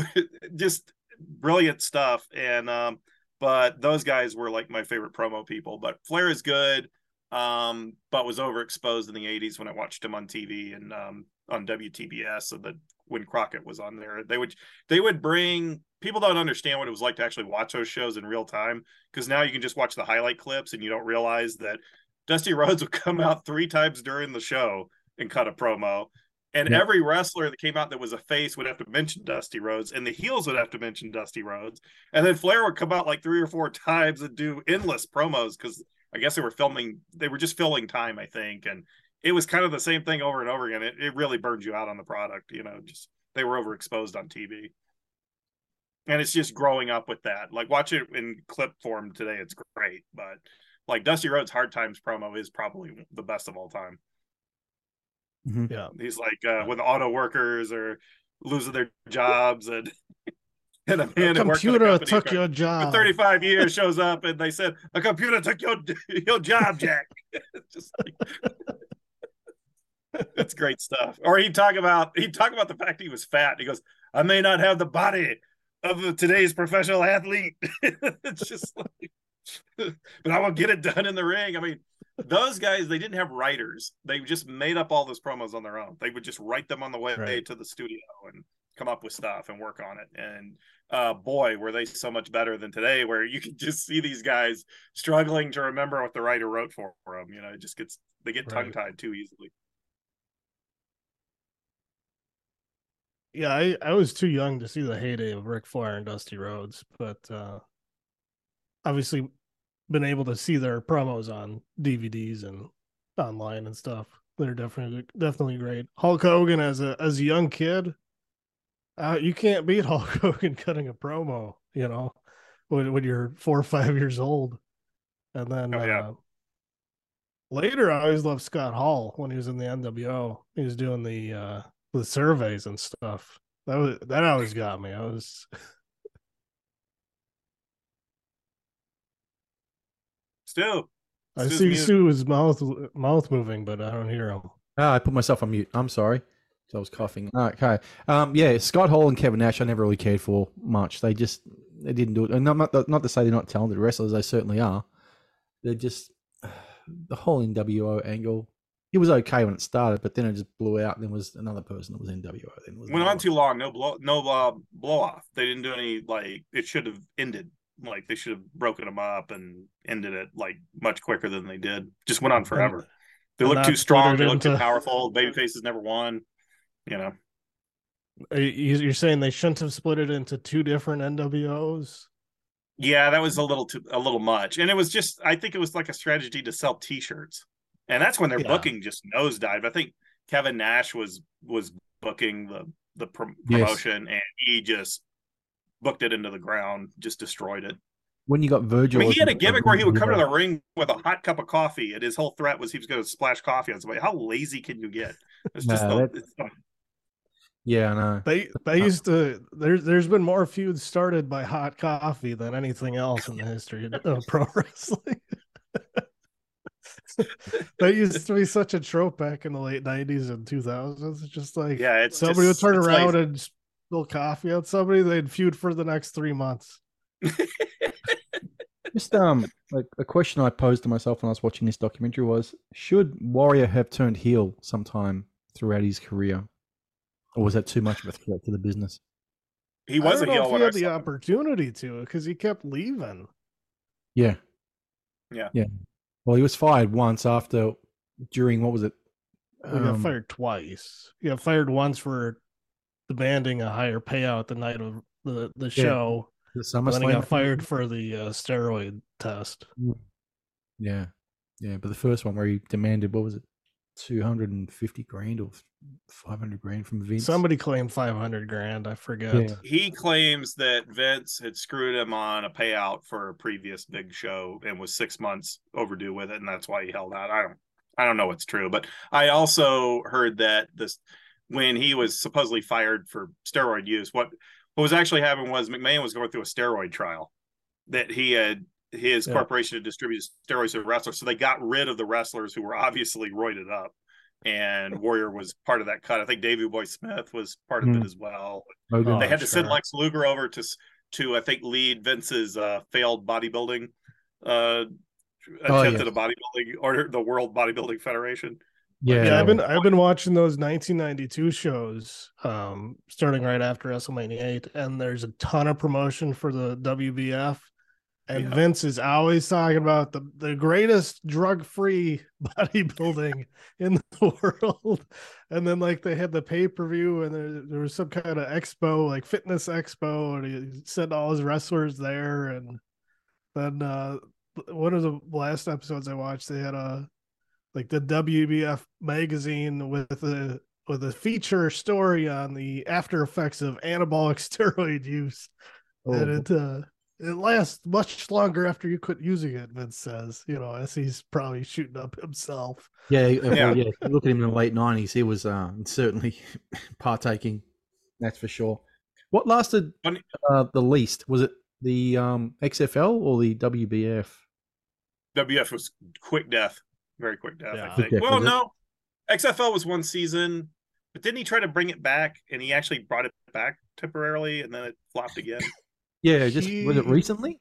just brilliant stuff. And um, but those guys were like my favorite promo people. But Flair is good, um, but was overexposed in the '80s when I watched him on TV and um, on WTBS. So that when Crockett was on there, they would they would bring people don't understand what it was like to actually watch those shows in real time because now you can just watch the highlight clips and you don't realize that Dusty Rhodes would come out three times during the show and cut a promo. And Yeah. every wrestler that came out that was a face would have to mention Dusty Rhodes, and the heels would have to mention Dusty Rhodes. And then Flair would come out like three or four times and do endless promos because I guess they were filming, they were just filling time, I think. And it was kind of the same thing over and over again. It, it really burned you out on the product, you know, just they were overexposed on TV. And it's just growing up with that. Like watch it in clip form today, it's great. But like Dusty Rhodes' Hard Times promo is probably the best of all time. Yeah. He's like uh, with auto workers or losing their jobs and and a man A computer took for- your for job. 35 years shows up and they said a computer took your your job, Jack. It's just like it's great stuff. Or he'd talk about he'd talk about the fact he was fat. He goes, I may not have the body of today's professional athlete. it's just like but I will get it done in the ring. I mean, those guys they didn't have writers. They just made up all those promos on their own. They would just write them on the way Right. to the studio and come up with stuff and work on it. And uh, boy, were they so much better than today, where you can just see these guys struggling to remember what the writer wrote for them. You know, it just gets they get Right. tongue tied too easily. Yeah, I, I was too young to see the heyday of Ric Flair and Dusty Rhodes, but uh obviously been able to see their promos on DVDs and online and stuff. They're definitely definitely great. Hulk Hogan as a as a young kid, uh, you can't beat Hulk Hogan cutting a promo, you know, when when you're four or five years old. And then Oh, yeah. uh, later, I always loved Scott Hall when he was in the NWO. He was doing the uh, the surveys and stuff. That was that always got me. I was Stu, I Stu's see muted. Stu's mouth mouth moving, but I don't hear him. Ah, I put myself on mute. I'm sorry. So I was coughing. Okay. Um, yeah, Scott Hall and Kevin Nash, I never really cared for much. They just they didn't do it. And not not, not to say they're not talented wrestlers. They certainly are. They're just the whole NWO angle. It was okay when it started, but then it just blew out. And there was another person that was NWO. Then was went on too long. No blow, no uh, blow off. They didn't do any like it should have ended. Like they should have broken them up and ended it like much quicker than they did. Just went on forever. They and look not too strong. it They look too powerful. Baby faces never won. You know, uh, you- You're saying they shouldn't have split it into two different NWOs? yeah, that was a little too a little much. And it was just I think it was like a strategy to sell T-shirts, and that's when their Yeah. booking just nosedived. I think Kevin Nash was was booking the the prom- Yes. promotion, and he just booked it into the ground, just destroyed it. when you got I Virgil. mean, he had a gimmick where he would come to the ring with a hot cup of coffee, and his whole threat was he was going to splash coffee on somebody. How lazy can you get? It's just Nah, the- that- it's the- Yeah, I know. They they used to there's there's been more feuds started by hot coffee than anything else in the history of of pro wrestling. that used to be such a trope back in the late nineties and two thousands. Just like yeah, it's somebody just- would turn around lazy. and spill coffee on somebody, they'd feud for the next three months. Just um, like a question I posed to myself when I was watching this documentary was: Should Warrior have turned heel sometime throughout his career, or was that too much of a threat to the business? he was I a don't know heel if he had the saw opportunity to because he kept leaving. Yeah. Yeah. Yeah. Well, he was fired once after during what was it? He got Um, fired twice. He got fired once for demanding a higher payout the night of the, the show. the and then he got fired for the uh, steroid test. Yeah. Yeah, but the first one where he demanded what was it, two hundred and fifty grand or five hundred grand from Vince. Somebody claimed 500 grand. I forget. Yeah. He claims that Vince had screwed him on a payout for a previous big show and was six months overdue with it, and that's why he held out. I don't, I don't know what's true, but I also heard that this when he was supposedly fired for steroid use, what what was actually happening was McMahon was going through a steroid trial that he had his Yeah. corporation had distributed steroids to wrestlers, so they got rid of the wrestlers who were obviously roided up. And Warrior was part of that cut. I think Davey Boy Smith was part of Hmm. it as well Oh, they had to send sure. Lex Luger over to to I think lead Vince's uh, failed bodybuilding uh, Oh, attempt yeah. at a bodybuilding or the World Bodybuilding Federation. yeah, Yeah, I've been I've been watching those 1992 shows, um, starting right after WrestleMania 8, and there's a ton of promotion for the WBF. And Yeah. Vince is always talking about the, the greatest drug-free bodybuilding in the world. And then like they had the pay-per-view and there, there was some kind of expo, like fitness expo, and he sent all his wrestlers there. And then uh one of the last episodes I watched, they had a like the WBF magazine with a with a feature story on the after effects of anabolic steroid use, Oh, and it uh, it lasts much longer after you quit using it. Vince says, you know, as he's probably shooting up himself. yeah, yeah. Yeah. yeah. Look at him in the late nineties. He was uh, certainly partaking. That's for sure. What lasted uh, the least? Was it the um, XFL or the WBF? WF was quick death, very quick death. Yeah. I Quick think. death, well, was it? no, XFL was one season, but didn't he try to bring it back? And he actually brought it back temporarily, and then it flopped again. Yeah, just was it recently?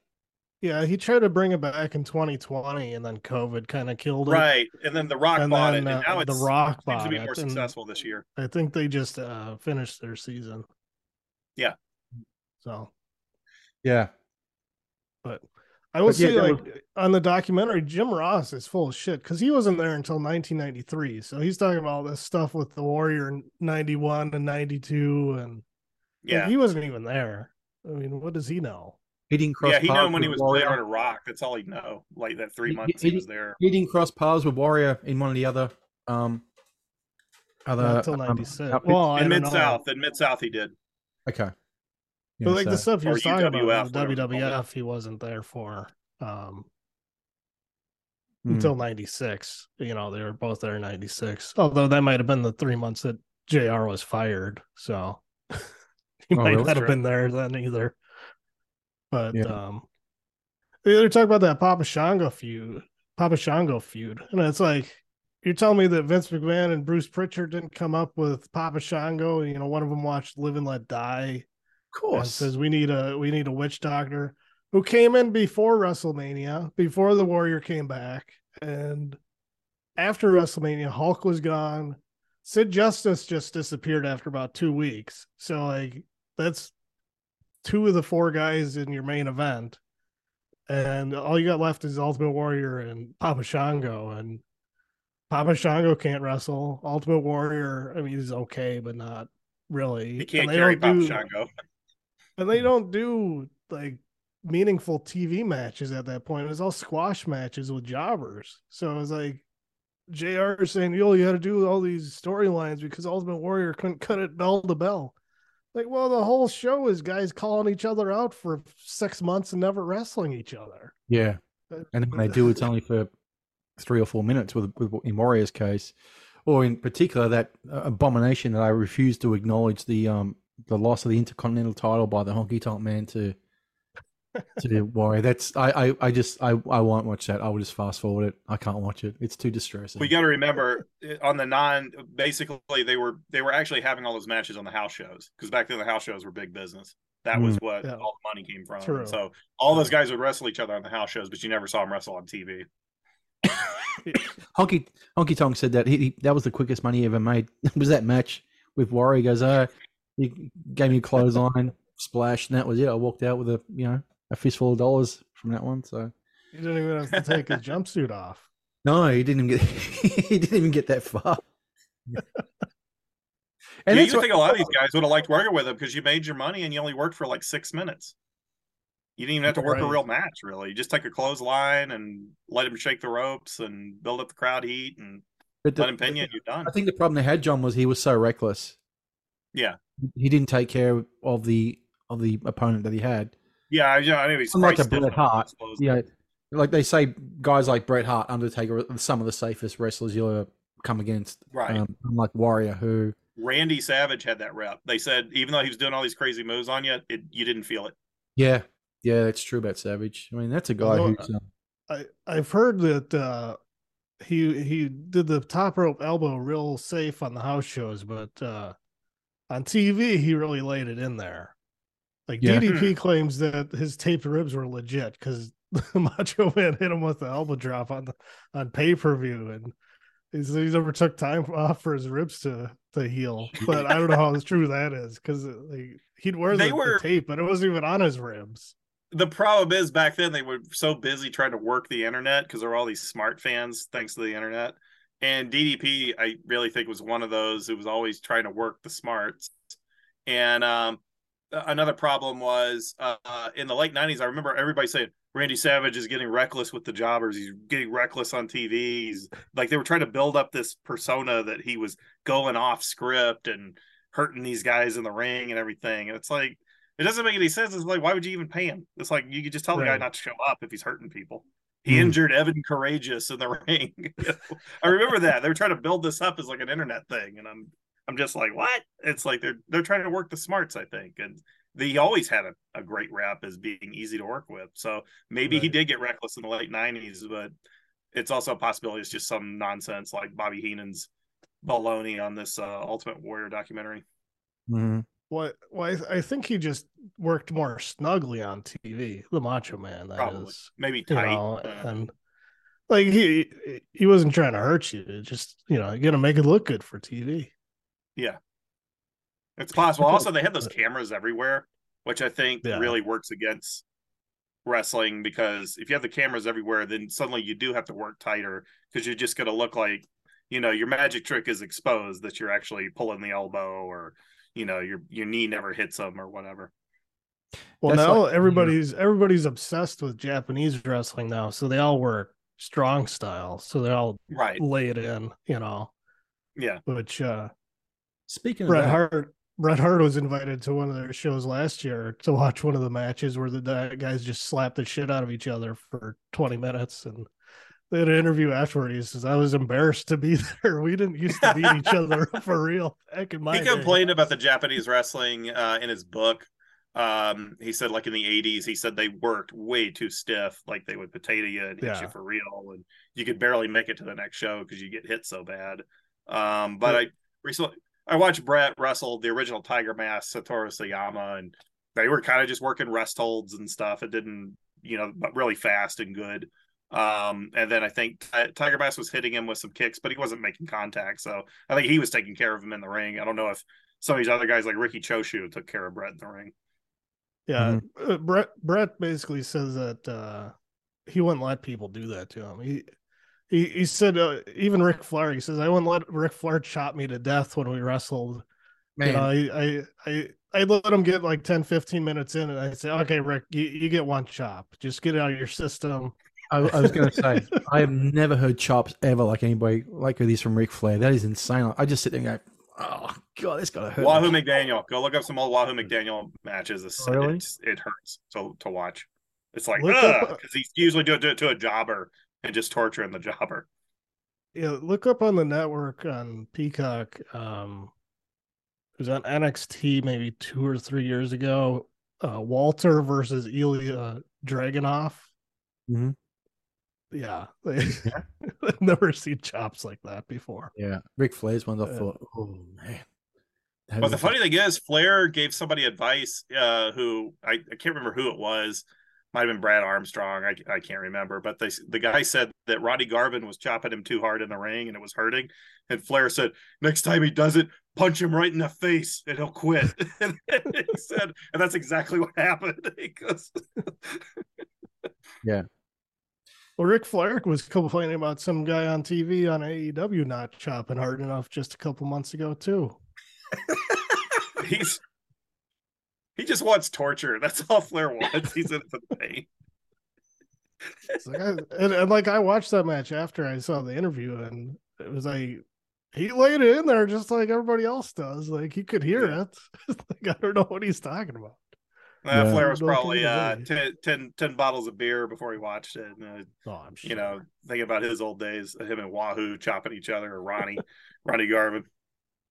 Yeah, he tried to bring it back in 2020, and then COVID kind of killed it. Right, and then The Rock And bought then, it, and uh, now The it's Rock seems bought to be more and- successful this year. I think they just uh, finished their season. Yeah. So, Yeah. but I will But yeah, say, that like on the documentary, Jim Ross is full of shit because he wasn't there until 1993. So he's talking about all this stuff with the Warrior in 91 and 92, and like, Yeah, he wasn't even there. I mean, what does he know? He didn't cross yeah, he knew him when he with was playing Warrior. on a rock. That's all he know. Like that three months he- he was there. He didn't cross paths with Warrior in one of the other um other Not until um, 96. outfits. well, In mid south, in Mid South, he did. okay. Yeah, But like the stuff you're or talking about, UWF, the whatever they call it. WWF, he wasn't there for um, Hmm. until '96. You know, they were both there in '96. Although that might have been the three months that Jr. was fired, so he Oh, might really? not have been there then either. But Yeah. um, they- they're talking about that Papa Shango feud, Papa Shango feud, and it's like you're telling me that Vince McMahon and Bruce Pritchard didn't come up with Papa Shango. You know, one of them watched Live and Let Die of course. says we need a we need a witch doctor who came in before WrestleMania, before the Warrior came back, and after WrestleMania, Hulk was gone. Sid Justice just disappeared after about two weeks. So like that's two of the four guys in your main event. And all you got left is Ultimate Warrior and Papa Shango. And Papa Shango can't wrestle. Ultimate Warrior, I mean, he's okay, but not really. He can't carry Papa do- Shango. and they don't do like meaningful TV matches at that point. It was all squash matches with jobbers. So it was like JR saying, Yo, you had to do all these storylines because Ultimate Warrior couldn't cut it bell to bell. Like, well, the whole show is guys calling each other out for six months and never wrestling each other. Yeah. And when they do, it's only for three or four minutes with, with in Warrior's case, or in particular that uh, abomination that I refuse to acknowledge the um the loss of the Intercontinental title by the Honky Tonk Man to to worry. That's I, I I just I I won't watch that. I will just fast forward it. I can't watch it. It's too distressing. We got to remember eh, on the non. Basically, they were they were actually having all those matches on the house shows because back then the house shows were big business. That was what Yeah. all the money came from. True. So all those guys would wrestle each other on the house shows, but you never saw them wrestle on TV. Honky Honky Tonk said that he, he that was the quickest money he ever made. was that match with Warrior? He goes, oh, he gave me a clothesline splash, and that was it. I walked out with a you know a fistful of dollars from that one. So He didn't even have to take his jumpsuit off. no, he didn't even get he didn't even get that far. And and you that's what, think a lot of these guys would have liked working with him because you made your money and you only worked for like six minutes. You didn't even have to work a real match, really. You just take a clothesline and let him shake the ropes and build up the crowd heat and but the- let him pin you and you're done. I think the problem they had, John, was he was so reckless. Yeah. He didn't take care of the of the opponent that he had. Yeah, I, yeah, I know he's Unlike a Bret different, Hart, I suppose. Yeah, like they say, guys like Bret Hart, Undertaker, are some of the safest wrestlers you'll ever come against. Right. Um, unlike Warrior, who Randy Savage had that rep. They said even though he was doing all these crazy moves on you, it, you didn't feel it. Yeah, yeah, that's true about Savage. I mean, that's a guy Although, who's um, I I've heard that uh he he did the top rope elbow real safe on the house shows, but uh on TV he really laid it in there. Like Yeah. DDP claims that his taped ribs were legit because Macho Man hit him with the elbow drop on the on pay per view, and he's, he's never took time off for his ribs to to heal. But I don't know how true that is because like he'd wear They the, the tape, but it wasn't even on his ribs. The problem is back then they were so busy trying to work the internet because there were all these smart fans thanks to the internet. And DDP, I really think was one of those who was always trying to work the smarts. And um, another problem was uh, in the late '90s. I remember everybody saying Randy Savage is getting reckless with the jobbers. He's getting reckless on TV. He's like they were trying to build up this persona that he was going off script and hurting these guys in the ring and everything. And it's like it doesn't make any sense. It's like why would you even pay him? It's like you could just tell the guy not to show up if he's hurting people. He Hmm. injured Evan Karagias in the ring. I remember that they were trying to build this up as like an internet thing, and I'm I'm just like, what? It's like they're they're trying to work the smarts, I think, and he always had a, a great rap as being easy to work with. So maybe he did get reckless in the late '90s, but it's also a possibility it's just some nonsense like Bobby Heenan's baloney on this uh, Ultimate Warrior documentary. mhm. What? Well, I, I think he just worked more snugly on TV. The Macho Man, that is, Probably. Maybe you tight. know, uh, and like he he wasn't trying to hurt you. Just you know, gonna make it look good for TV. It's possible. Also, they had those cameras everywhere, which I think Yeah. really works against wrestling because if you have the cameras everywhere, then suddenly you do have to work tighter because you're just going to look like, you know, your magic trick is exposed that you're actually pulling the elbow or, you know, your your knee never hits them or whatever. Well, That's now like- everybody's everybody's obsessed with Japanese wrestling now, so they all work strong style. So they all Right. lay it in, you know. Yeah. Which uh Speaking of Bret that, Hart Bret Hart was invited to one of their shows last year to watch one of the matches where the guys just slapped the shit out of each other for 20 minutes and they had an interview afterward. He says, I was embarrassed to be there. We didn't used to beat each other for real back in my he day." complained about the Japanese wrestling uh, in his book. Um, he said, like in the '80s, he said they worked way too stiff, like they would potato you and hit you for real, and you could barely make it to the next show because you get hit so bad. Um, but I recently I watched Bret wrestle the original Tiger Mask Satoru Sayama, and they were kind of just working rest holds and stuff. It didn't, you know, but really fast and good. Um, and then I think Ti- Tiger Mask was hitting him with some kicks, but he wasn't making contact. So I think he was taking care of him in the ring. I don't know if some of these other guys like Riki Choshu took care of Bret in the ring. Yeah, uh, Bret Bret basically says that uh, he wouldn't let people do that to him. He he he said uh, even Ric Flair. He says I wouldn't let Ric Flair chop me to death when we wrestled. man, You know, I I I I let him get like 10, 15 minutes in, and I say, okay, Ric, you, you get one chop. Just get it out of your system. I, I was going to say, I have never heard chops ever like anybody like these from Ric Flair. That is insane. I just sit there and go, oh god, this got to hurt. Wahoo McDaniel. Go look up some old Wahoo McDaniel matches. It's, really? it's- it hurts to to watch. It's like because he's usually do it, do it to a jobber and just torturing the jobber. Yeah, look up on the network on Peacock. Um, it was on NXT maybe two or three years ago. Uh, Walter versus Ilya Dragunov. Mhm. Yeah, I've never seen chops like that before. Yeah, Ric Flair's ones. I Yeah. thought, oh man. That But the funny thing is, Flair gave somebody advice uh, who I, I can't remember who it was. Might have been Brad Armstrong. I, I can't remember. But they, the guy said that Ronnie Garvin was chopping him too hard in the ring and it was hurting. And Flair said, next time he does it, punch him right in the face and he'll quit. and he said, and that's exactly what happened. He goes, Well, Ric Flair was complaining about some guy on TV on AEW not chopping hard enough just a couple months ago too. he's he just wants torture. That's all Flair wants. He's in it for the pain. Like I, and, and like I watched that match after I saw the interview, and it was like he laid it in there just like everybody else does. Like he could hear Yeah. it. like I don't know what he's talking about. Uh, Yeah. Flair was probably it uh, 10, 10, 10 bottles of beer before he watched it. And, uh, Oh, I'm sure. you know, thinking about his old days, him and Wahoo chopping each other, or Ronnie, Ronnie Garvin,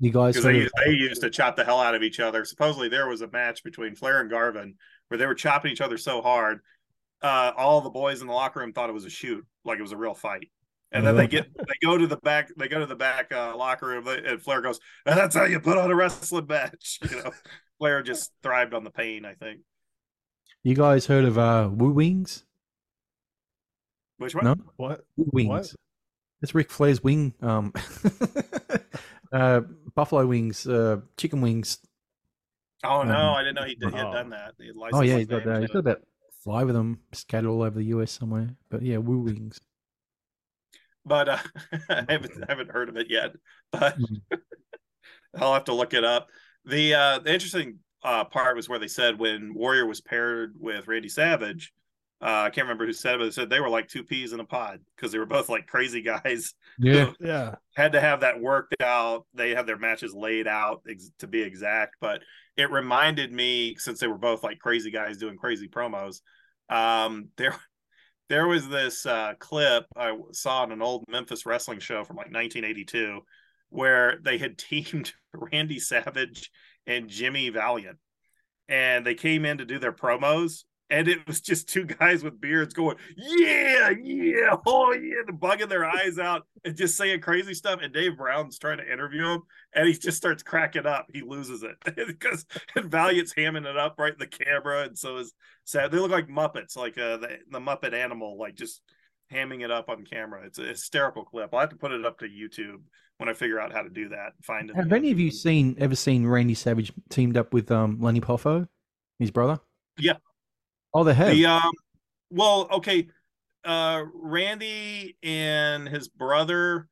you guys they, used- they used to chop the hell out of each other. Supposedly, there was a match between Flair and Garvin where they were chopping each other so hard, uh, all the boys in the locker room thought it was a shoot, like it was a real fight. And then they get they go to the back they go to the back uh, locker room and Flair goes, and that's how you put on a wrestling match. You know, Flair just thrived on the pain. I think. you guys heard of uh Woo Wings? Which one? No, what? Woo Wings. What? It's Ric Flair's wing. Um, uh, buffalo wings, uh, chicken wings. Oh no, Um, I didn't know he, did, he had oh. done that. Oh yeah, he's got, uh, he's got about five of them scattered all over the US somewhere. But yeah, Woo Wings. but uh, I haven't I haven't heard of it yet. But Mm. I'll have to look it up. The uh, the interesting uh, part was where they said when Warrior was paired with Randy Savage. Uh, I can't remember who said it, but they said they were like two peas in a pod because they were both like crazy guys. Yeah, Yeah. had to have that worked out. They had their matches laid out ex- to be exact, but it reminded me since they were both like crazy guys doing crazy promos. Um, there, there was this uh, clip I saw on an old Memphis wrestling show from like 1982 where they had teamed Randy Savage and Jimmy Valiant, and they came in to do their promos. And it was just two guys with beards going, "Yeah, yeah, oh yeah," and bugging their eyes out and just saying crazy stuff. And Dave Brown's trying to interview him, and he just starts cracking up. He loses it because Valiant's hamming it up right in the camera, and so is sad. They look like Muppets, like uh, the the Muppet animal, like just hamming it up on camera. It's a hysterical clip. I'll have to put it up to YouTube when I figure out how to do that. Find it. Have any of you seen ever seen Randy Savage teamed up with um Lanny Poffo, his brother? Yeah. Oh, they have. The um, well, okay, uh, Randy and his brother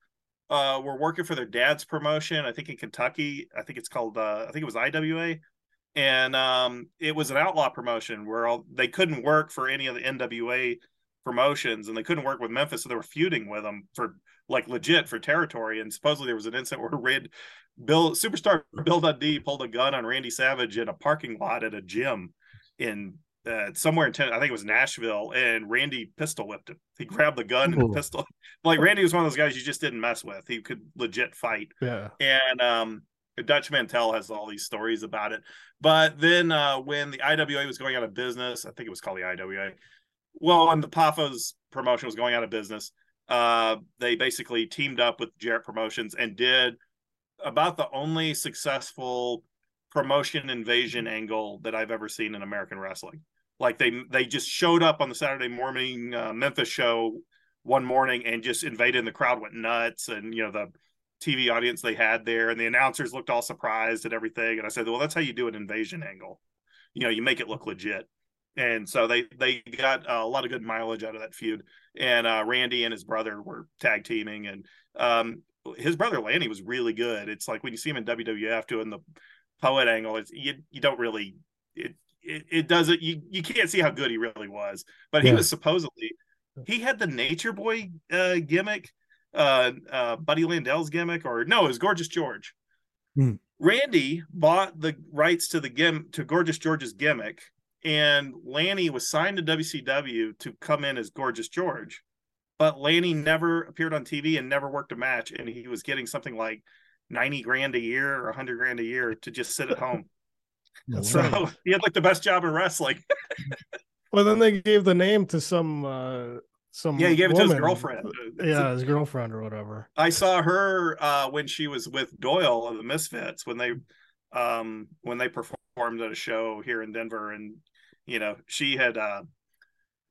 uh were working for their dad's promotion. I think in Kentucky. I think it's called. uh I think it was IWA, and um, it was an outlaw promotion where all, they couldn't work for any of the NWA promotions, and they couldn't work with Memphis, so they were feuding with them for like legit for territory. And supposedly there was an incident where Red Bill superstar Bill Dundee pulled a gun on Randy Savage in a parking lot at a gym in uh, somewhere in ten, I think it was Nashville, and Randy pistol whipped him. He grabbed the gun and the pistol. Like Randy was one of those guys you just didn't mess with. He could legit fight. Yeah. And um, Dutch Mantell has all these stories about it. But then uh, when the IWA was going out of business, I think it was called the IWA. Well, when the Poffo's promotion was going out of business, uh, they basically teamed up with Jarrett Promotions and did about the only successful promotion invasion angle that I've ever seen in American wrestling. Like they they just showed up on the Saturday morning uh, Memphis show one morning and just invaded, and the crowd went nuts, and you know the TV audience they had there, and the announcers looked all surprised at everything. And I said, well, that's how you do an invasion angle. You know, you make it look legit. And so they they got a lot of good mileage out of that feud. And uh, Randy and his brother were tag teaming, and um, his brother Lanny was really good. It's like when you see him in WWF doing the poet angle, is you you don't really it it, it doesn't you you can't see how good he really was. But he Yeah. was supposedly he had the Nature Boy uh, gimmick, uh, uh, Buddy Landel's gimmick, or no, it was Gorgeous George. Hmm. Randy bought the rights to the gim to Gorgeous George's gimmick, and Lanny was signed to WCW to come in as Gorgeous George. But Lanny never appeared on TV and never worked a match, and he was getting something like ninety grand a year or hundred grand a year to just sit at home. That's so right. he had like the best job in wrestling. Well, then they gave the name to some uh some Yeah, he gave it to his girlfriend. Yeah, his girlfriend or whatever. I saw her uh, when she was with Doyle of the Misfits when they um, when they performed at a show here in Denver, and you know she had uh,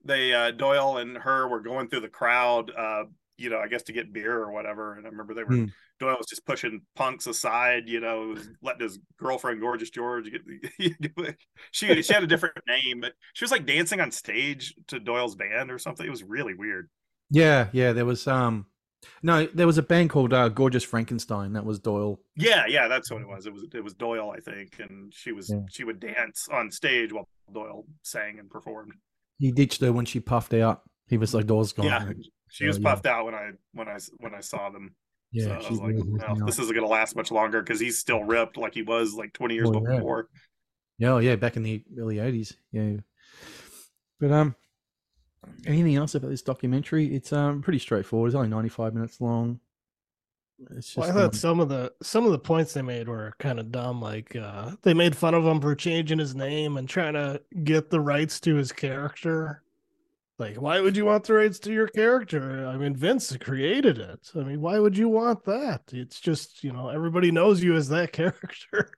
they uh, Doyle and her were going through the crowd, uh, you know, I guess to get beer or whatever. And I remember they were Hmm. Doyle was just pushing punks aside, you know, letting his girlfriend Gorgeous George get. she she had a different name, but she was like dancing on stage to Doyle's band or something. It was really weird. Yeah, yeah. There was um, no, there was a band called uh, Gorgeous Frankenstein. That was Doyle. Yeah, yeah, that's what it was. It was it was Doyle, I think, and she was Yeah. she would dance on stage while Doyle sang and performed. He ditched her when she puffed out. He was like, "Doyle's gone." Yeah, she was Oh, yeah. puffed out when I when I when I saw them. Yeah. so I was like, well, this isn't gonna last much longer because he's still ripped like he was like twenty years Oh, yeah. before. Yeah, oh, yeah, back in the early eighties. Yeah. But um anything else about this documentary? It's um pretty straightforward. It's only ninety five minutes long. It's just Well, I thought um, some of the some of the points they made were kind of dumb. Like uh, they made fun of him for changing his name and trying to get the rights to his character. Like, why would you want the rights to your character? I mean, Vince created it. I mean, why would you want that? It's just you know everybody knows you as that character.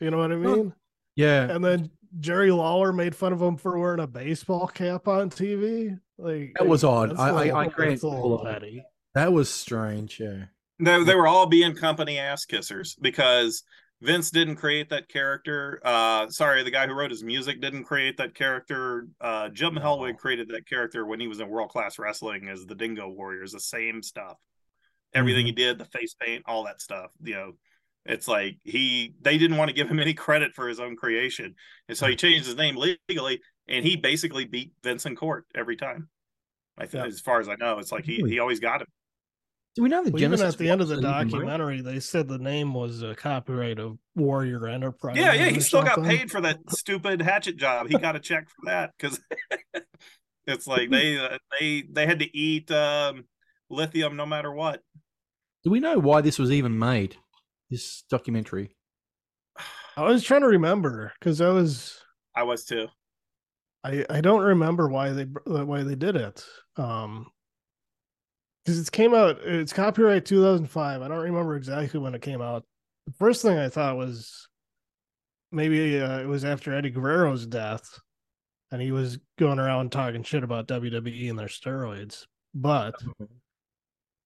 you know what I mean? yeah. And then Jerry Lawler made fun of him for wearing a baseball cap on TV. Like That was odd. I, I- a I- little- I grant that's a little all of it. petty. That was strange, yeah. They they were all being company ass kissers because Vince didn't create that character. Uh, sorry, the guy who wrote his music didn't create that character. Uh, Jim No. Hellwig created that character when he was in World Class Wrestling as the Dingo Warriors. The same stuff, everything he did, the face paint, all that stuff. You know, it's like he they didn't want to give him any credit for his own creation, and so he changed his name legally, and he basically beat Vince in court every time. I think, Yeah. as far as I know, it's like he he always got him. Do we know the Well, even at the end of the was even made? documentary, they said the name was a copyright of Warrior Enterprise. Yeah, yeah, he or still got paid for that stupid hatchet job. He got a check for that because it's like they uh, they they had to eat um, lithium no matter what. Do we know why this was even made? This documentary. I was trying to remember because I was I was too. I I don't remember why they why they did it. Um, because it came out. It's copyright 2005. I don't remember exactly when it came out. The first thing I thought was maybe uh, it was after Eddie Guerrero's death, and he was going around talking shit about WWE and their steroids. But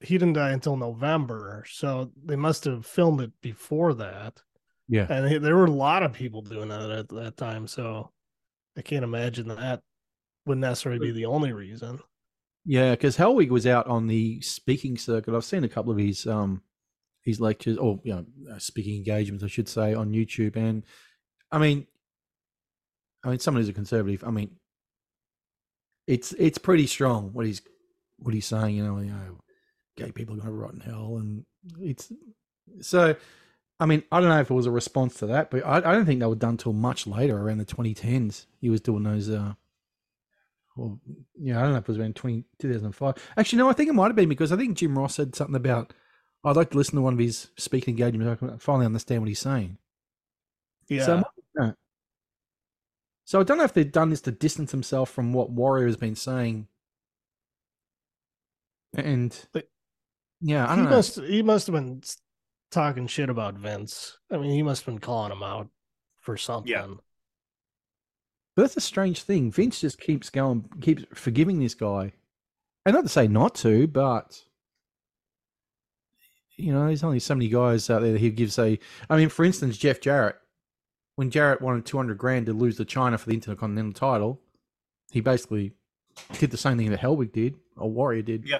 he didn't die until November, so they must have filmed it before that. Yeah, and he, there were a lot of people doing that at that time. So I can't imagine that would necessarily be the only reason. Yeah, because Hellwig was out on the speaking circuit. I've seen a couple of his um his lectures or you know uh, speaking engagements, I should say, on YouTube. And I mean, I mean, someone who's a conservative. I mean, it's it's pretty strong what he's what he's saying. You know, you know, gay people are going to rot in hell, and it's so. I mean, I don't know if it was a response to that, but I, I don't think they were done till much later, around the 2010s. He was doing those. uh well, yeah, I don't know if it was around 20, 2005. Actually, no, I think it might have been because I think Jim Ross said something about I'd like to listen to one of his speaking engagements. I can finally understand what he's saying. Yeah. So, so I don't know if they've done this to distance himself from what Warrior has been saying. And but yeah, I he don't know. Must, he must have been talking shit about Vince. I mean, he must have been calling him out for something. Yeah. But that's a strange thing. Vince just keeps going, keeps forgiving this guy. And not to say not to, but you know, there's only so many guys out there that he gives a. I mean, for instance, Jeff Jarrett. When Jarrett wanted 200 grand to lose to China for the Intercontinental title, he basically did the same thing that Hellwig did, or Warrior did. Yeah.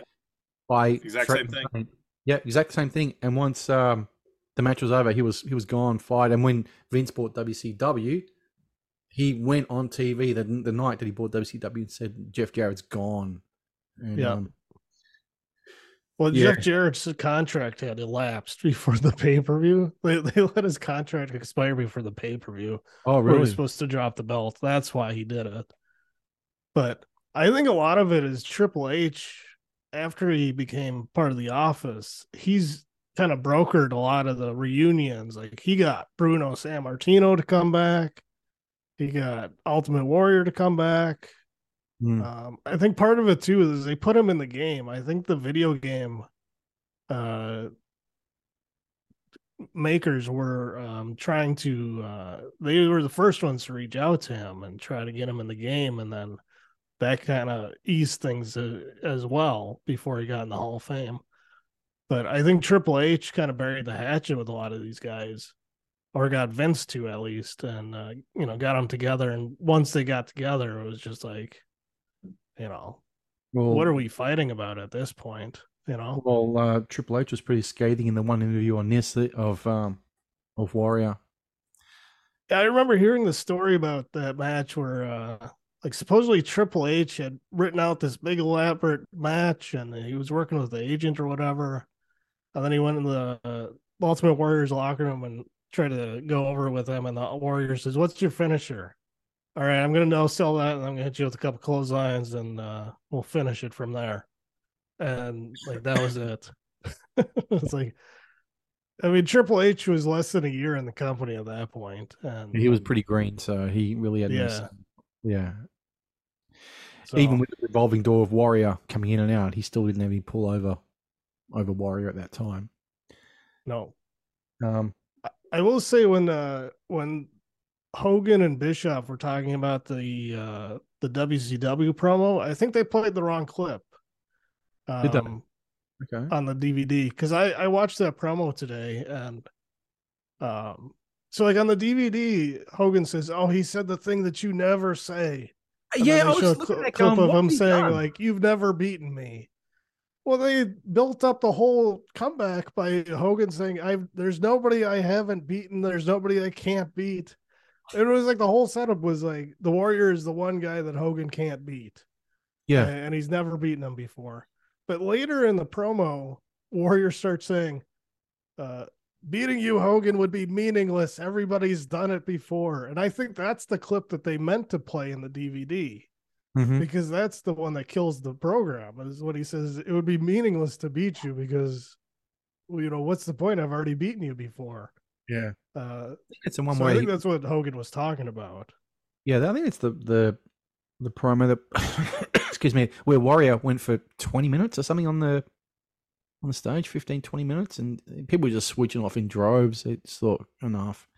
By Exact same thing. Yeah, exact same thing. And once um, the match was over, he was he was gone, fired. And when Vince bought WCW, he went on TV the, the night that he bought WCW and said Jeff Jarrett's gone. And, Yeah. um, Well, Yeah. Jeff Jarrett's contract had elapsed before the pay per view. They, they let his contract expire before the pay per view. oh, Where he was supposed to drop the belt. That's why he did it. But I think a lot of it is Triple H. After he became part of the office, he's kind of brokered a lot of the reunions. Like he got Bruno Sammartino to come back. He got Ultimate Warrior to come back. Hmm. Um, I think part of it too is they put him in the game. I think the video game uh makers were um trying to uh they were the first ones to reach out to him and try to get him in the game and then that kind of eased things uh, as well before he got in the Hall of Fame. But I think Triple H kind of buried the hatchet with a lot of these guys, or got Vince to at least, and uh, you know got them together. And once they got together, it was just like, you know, well, what are we fighting about at this point? You know, Well, uh, Triple H was pretty scathing in the one interview on this of um, of Warrior. I remember hearing the story about that match where, uh, like, supposedly Triple H had written out this big elaborate match, and he was working with the agent or whatever, and then he went in the uh, Ultimate Warriors locker room and tried to go over with them, and the Warrior says, "What's your finisher?" All right, I'm gonna no sell that, and I'm gonna hit you with a couple clotheslines, and uh, we'll finish it from there. And like that was it. it's like, I mean, Triple H was less than a year in the company at that point, and He was pretty green, so he really had Yeah. say. yeah. so- Even with the revolving door of Warrior coming in and out, he still didn't have any pull over over Warrior at that time. no, Um, I will say when uh when Hogan and Bischoff were talking about the uh the WCW promo, I think they played the wrong clip. Um, okay. on the DVD because I I watched that promo today and um so like on the DVD Hogan says oh he said the thing that you never say And yeah, I was looking cl- at clip of him saying done? like you've never beaten me well they built up the whole comeback by Hogan saying I've there's nobody I haven't beaten there's nobody I can't beat it was like the whole setup was like the Warrior is the one guy that Hogan can't beat yeah, and he's never beaten him before. But later in the promo, Warrior starts saying, uh, beating you, Hogan, would be meaningless. Everybody's done it before. And I think that's the clip that they meant to play in the DVD Mhm. because that's the one that kills the program, is what he says. It would be meaningless to beat you because, well, you know, what's the point? I've already beaten you before. yeah. Uh, It's the one so where I think that's what Hogan was talking about. yeah, I think it's the the the promo that excuse me, where Warrior went for twenty minutes or something on the on the stage, 15, 20 minutes, and people were just switching off in droves. It's thought enough.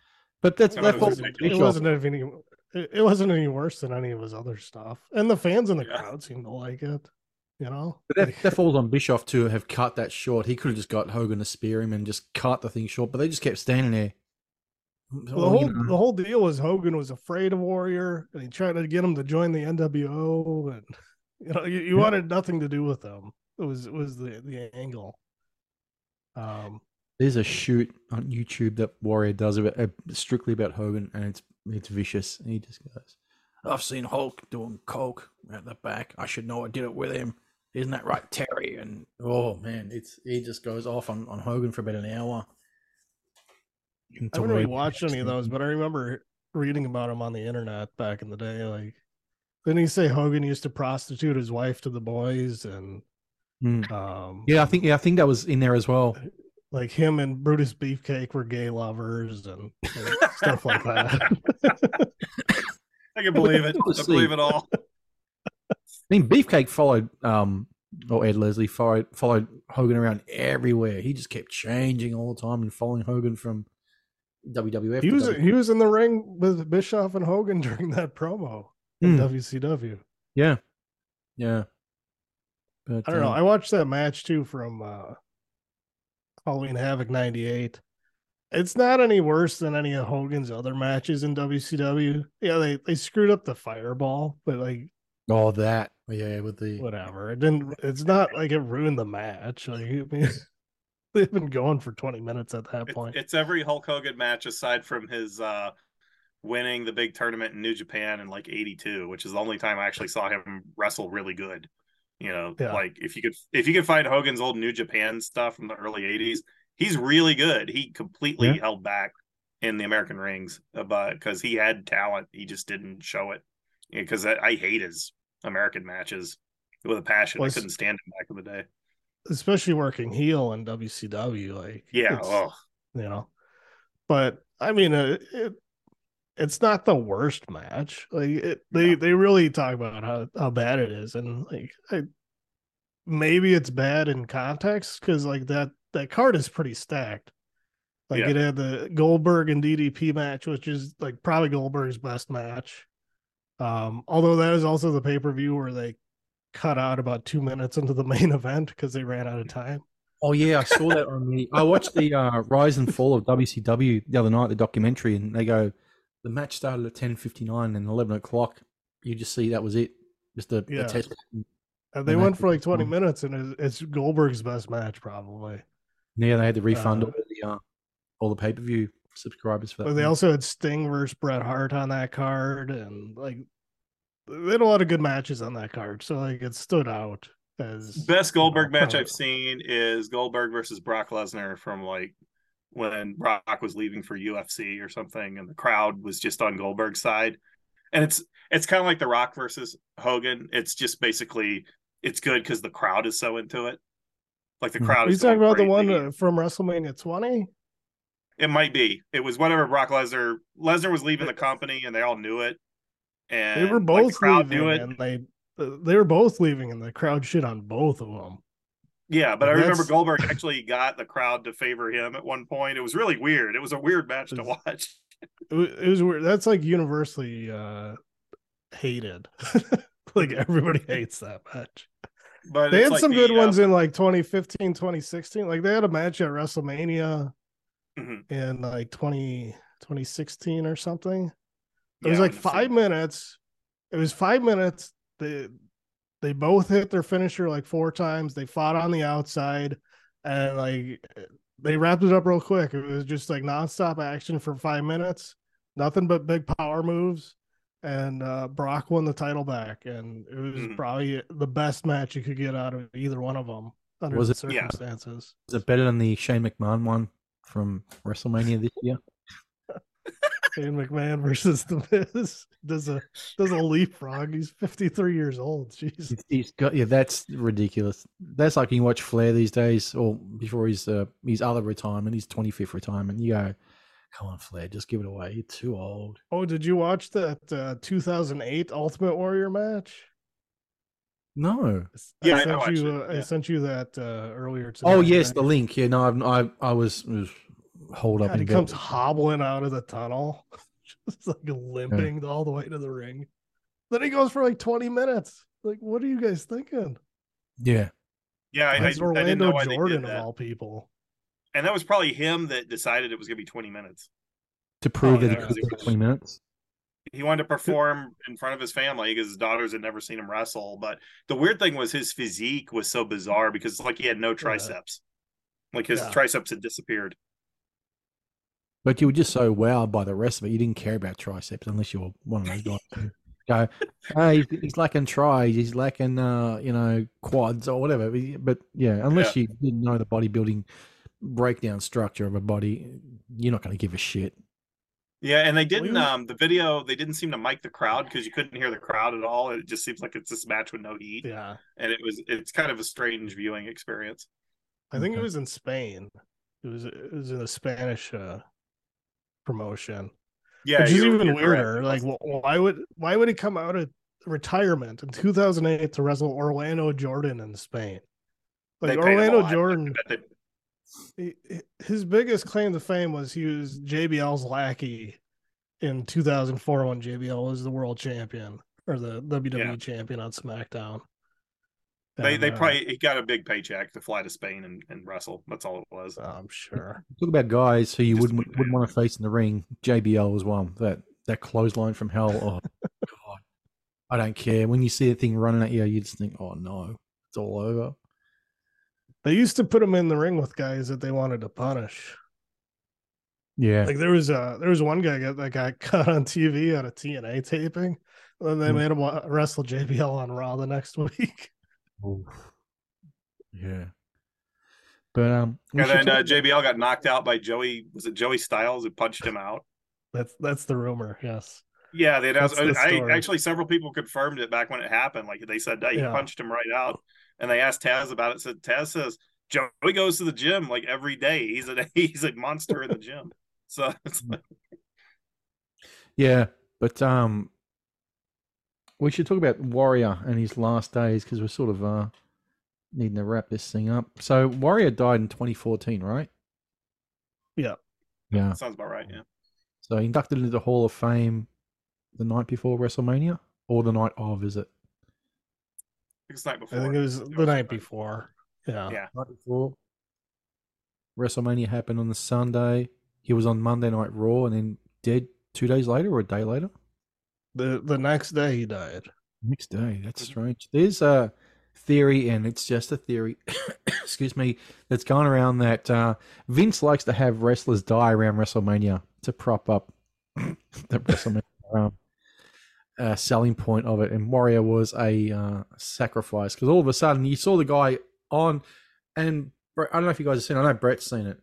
But that's No, that it wasn't- on It wasn't any. It it wasn't any worse than any of his other stuff, and the fans in the Yeah. crowd seemed to like it. You know, But that, that falls on Bischoff to have cut that short. He could have just got Hogan to spear him and just cut the thing short, but they just kept standing there. Well, the Oh, whole you know. the whole deal was Hogan was afraid of Warrior, and he tried to get him to join the NWO, and you know you, you Yeah. wanted nothing to do with them. It was it was the the angle. Um, There's a shoot on YouTube that Warrior does about uh, strictly about Hogan, and it's it's vicious. And he just goes, "I've seen Hulk doing coke at the back. I should know I did it with him. Isn't that right, Terry?" And oh man, it's he just goes off on, on Hogan for about an hour. I haven't really watched any of those, but I remember reading about him on the internet back in the day. Like, didn't he say Hogan used to prostitute his wife to the boys, and Mm. um, Yeah, I think yeah, I think that was in there as well. Like him and Brutus Beefcake were gay lovers and, and stuff like that. I can believe it. I believe it all. I mean, Beefcake followed, um, or Ed Leslie followed followed Hogan around everywhere. He just kept changing all the time and following Hogan from WWF. he to was WWF. he was in the ring with Bischoff and Hogan during that promo in Hmm, WCW. yeah, yeah. But, I don't know. um, I watched that match too from uh, Halloween Havoc '98. It's not any worse than any of Hogan's other matches in WCW. Yeah, they they screwed up the fireball, but like all that yeah, with the whatever. It didn't. It's not like it ruined the match. Like I mean, they've been going for 20 minutes at that It's, point. it's every Hulk Hogan match aside from his uh winning the big tournament in New Japan in like 82, which is the only time I actually saw him wrestle really good. You know, Yeah. like if you could if you could find Hogan's old New Japan stuff from the early 80s, he's really good. He completely Yeah. held back in the American rings but because he had talent, he just didn't show it. Because I, I hate his American matches with a passion. Was- I couldn't stand him back in the day. Especially working heel in WCW. Like Yeah. Oh, you know. But I mean, uh, it, it's not the worst match. Like it, they they really talk about how how bad it is, and like I, maybe it's bad in context because like that that card is pretty stacked. Like Yeah. it had the Goldberg and DDP match, which is like probably Goldberg's best match. Um, although that is also the pay per view where they cut out about two minutes into the main event because they ran out of time. Oh yeah, I saw that on the. I watched the uh, Rise and Fall of WCW the other night, the documentary, and they go, the match started at ten fifty nine and eleven o'clock. You just see that was it, just a, Yeah. a test. And they And went for like 20 fun. minutes, and it's, it's Goldberg's best match, probably. Yeah, they had to refund Uh, all the uh, all the pay per view subscribers for that. But they one. also had Sting versus Bret Hart on that card, and like they had a lot of good matches on that card. So like it stood out as Best Goldberg know, match I've seen is Goldberg versus Brock Lesnar from like when Brock was leaving for UFC or something, and the crowd was just on Goldberg's side. And it's it's kind of like The Rock versus Hogan. It's just basically it's good because the crowd is so into it. Like the Hmm. crowd Are you talking about the one uh, from WrestleMania 20? It might be. It was whenever Brock Lesnar Lesnar was leaving the company, and they all knew it. And They were like, both the crowd leaving, knew it. and they they were both leaving, and the crowd shit on both of them. Yeah, but I That's- remember Goldberg actually got the crowd to favor him at one point. It was really weird. It was a weird match to watch. It was, it was weird. That's like universally uh hated. like everybody hates that match. But they had like some the, good uh, ones in like 2015 2016 like they had a match at wrestlemania Mhm. in like 20 2016 or something it yeah, was like five minutes it was five minutes they they both hit their finisher like four times they fought on the outside and like they wrapped it up real quick it was just like nonstop action for five minutes nothing but big power moves and uh brock won the title back and it was Mhm. probably the best match you could get out of either one of them under Was the it- Yeah. circumstances Is it better than the Shane McMahon one from WrestleMania this year? Shane McMahon versus the Miz does a does a leapfrog. He's 53 years old. Jeez. He's- he's got yeah, that's ridiculous. That's like you watch Flair these days, or before his uh, his other retirement, his twenty fifth retirement. You go, Come on, Flair, just give it away. You're too old. Oh, did you watch that uh, 2008 Ultimate Warrior match? No. Yeah, I I sent watched you. Uh, yeah. I sent you that uh, earlier today. Oh yes, right? the link. Yeah, no, I've, I I was, was holed up God, in he bed. comes hobbling out of the tunnel, just like limping all the way to the ring. Then he goes for like 20 minutes. Like, what are you guys thinking? Yeah, Yeah, I, I, I It's didn't know Orlando why Jordan of all people. And that was probably him that decided it was going to be 20 minutes. to prove Oh, that yeah. he could do it in twenty minutes. He wanted to perform in front of his family because his daughters had never seen him wrestle. But the weird thing was his physique was so bizarre because it's like he had no triceps. Like his Yeah. triceps had disappeared. But you were just so wowed by the rest of it, you didn't care about triceps unless you were one of those guys. Go, oh, he's, he's lacking tries, he's lacking, uh, you know, quads or whatever. But yeah, unless you didn't know the bodybuilding breakdown structure of a body, you're not going to give a shit. Yeah, and they didn't you- um the video they didn't seem to mic the crowd because you couldn't hear the crowd at all. It just seems like it's this match with no heat. Yeah. And it was it's kind of a strange viewing experience. I think it was in Spain. It was it was in a Spanish uh, promotion. Yeah, which is even weirder. Like, wh- why would why would he come out of retirement in 2008 to wrestle Orlando Jordan in Spain? Like Orlando. Jordan, he- his biggest claim to fame was he was JBL's lackey in 2004 when JBL was the world champion or the WWE Yeah. champion on SmackDown. They they probably he got a big paycheck to fly to Spain and, and wrestle. That's all it was. I'm sure. Talk about guys who you Just wouldn't wouldn't wouldn't want to face in the ring. JBL was one. That that clothesline from hell. Oh god, I don't care. When you see a thing running at you, you just think, oh no, it's all over. They used to put him in the ring with guys that they wanted to punish. Yeah, Like there was a there was one guy got, that got cut on TV on a TNA taping. And they Hmm. made him wrestle JBL on Raw the next week. Oof. yeah. But um, And then uh, JBL got knocked out by Joey. Was it Joey Styles who punched him out? That's that's the rumor. Yes. Yeah, they announced. That's the I actually several people confirmed it back when it happened. Like they said, hey, he Yeah. punched him right out, and they asked Taz about it. Said Taz says Joey goes to the gym like every day. He's a he's a monster in the gym. So it's like, yeah, but um, we should talk about Warrior and his last days because we're sort of uh needing to wrap this thing up. So Warrior died in 2014, right? Yeah. Yeah. sounds about right. Yeah, So inducted into the Hall of Fame the night before WrestleMania or the night of, is it? I think it's night before. I think it was It the was night before. Yeah. Yeah. Night before. WrestleMania happened on the Sunday. He was on Monday Night Raw and then dead two days later or a day later. The the next day he died. Next day. That's strange. There's a theory, and it's just a theory, excuse me, that's going around that uh, Vince likes to have wrestlers die around WrestleMania to prop up the WrestleMania um, uh, selling point of it. And Warrior was a uh, sacrifice because all of a sudden you saw the guy on, and I don't know if you guys have seen I know Brett's seen it,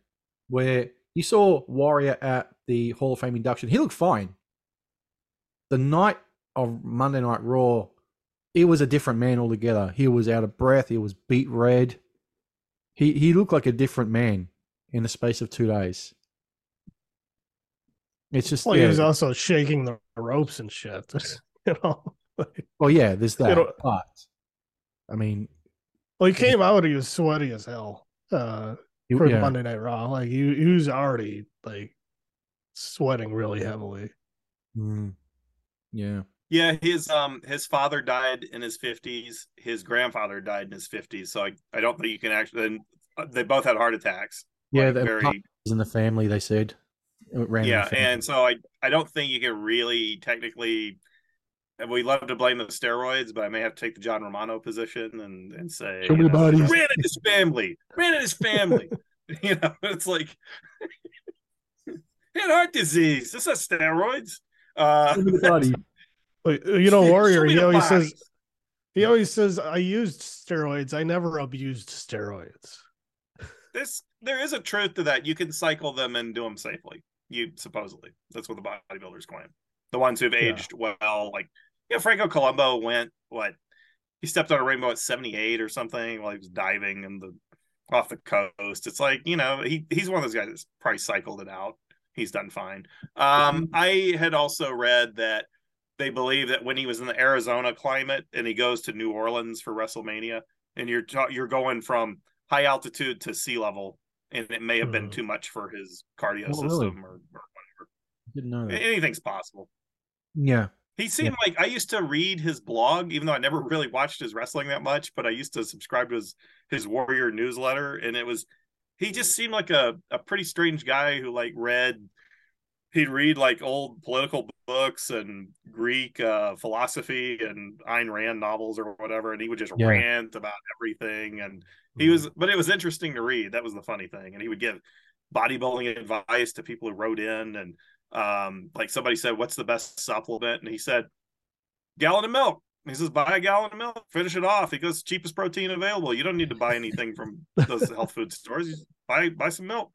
where you saw Warrior at the Hall of Fame induction. He looked fine. The night of Monday Night Raw, it was a different man altogether. He was out of breath. He was beat red. He he looked like a different man in the space of two days. It's just Well, yeah. he was also shaking the ropes and shit. you know. Like, well, yeah. There's that, know- but I mean, well, he came out. He was sweaty as hell. Uh, he- for yeah. Monday Night Raw, like he, he was already like sweating really heavily. Mm. Yeah. Yeah, his um his father died in his fifties. His grandfather died in his fifties. So I, I don't think you can actually. And uh, they both had heart attacks. Yeah, Like, very was in the family. They said. It ran the yeah, and so I I don't think you can really technically. We love to blame the steroids, but I may have to take the John Romano position and and say Show me you know, ran in his family, ran in his family. you know, it's like he had heart disease. This is steroids. Uh, Show me the body. But, uh, you know, Warrior, he the always says bodies. he always says I used steroids. I never abused steroids. this there is a truth to that. You can cycle them and do them safely. You supposedly that's what the bodybuilders claim. The ones who've Yeah. aged well, like you know, Franco Columbu went what he stepped on a rainbow at seventy eight or something while he was diving in the off the coast. It's like you know he he's one of those guys that's probably cycled it out. He's done fine. Um, I had also read that they believe that when he was in the Arizona climate and he goes to New Orleans for WrestleMania, and you're ta- you're going from high altitude to sea level, and it may have been Mhm. too much for his cardio Oh, really? system or, or whatever. Didn't know that. Anything's possible. Yeah. He seemed like I used to read his blog, even though I never really watched his wrestling that much, but I used to subscribe to his his Warrior newsletter, and it was he just seemed like a, a pretty strange guy who like read he'd read like old political books and Greek uh, philosophy and Ayn Rand novels or whatever, and he would just Yeah. rant about everything. And he was, but it was interesting to read. That was the funny thing. And he would give bodybuilding advice to people who wrote in, and um, like somebody said, "What's the best supplement?" And he said, "Gallon of milk." He says, "Buy a gallon of milk, finish it off." He goes, "Cheapest protein available. You don't need to buy anything from those health food stores. You buy buy some milk."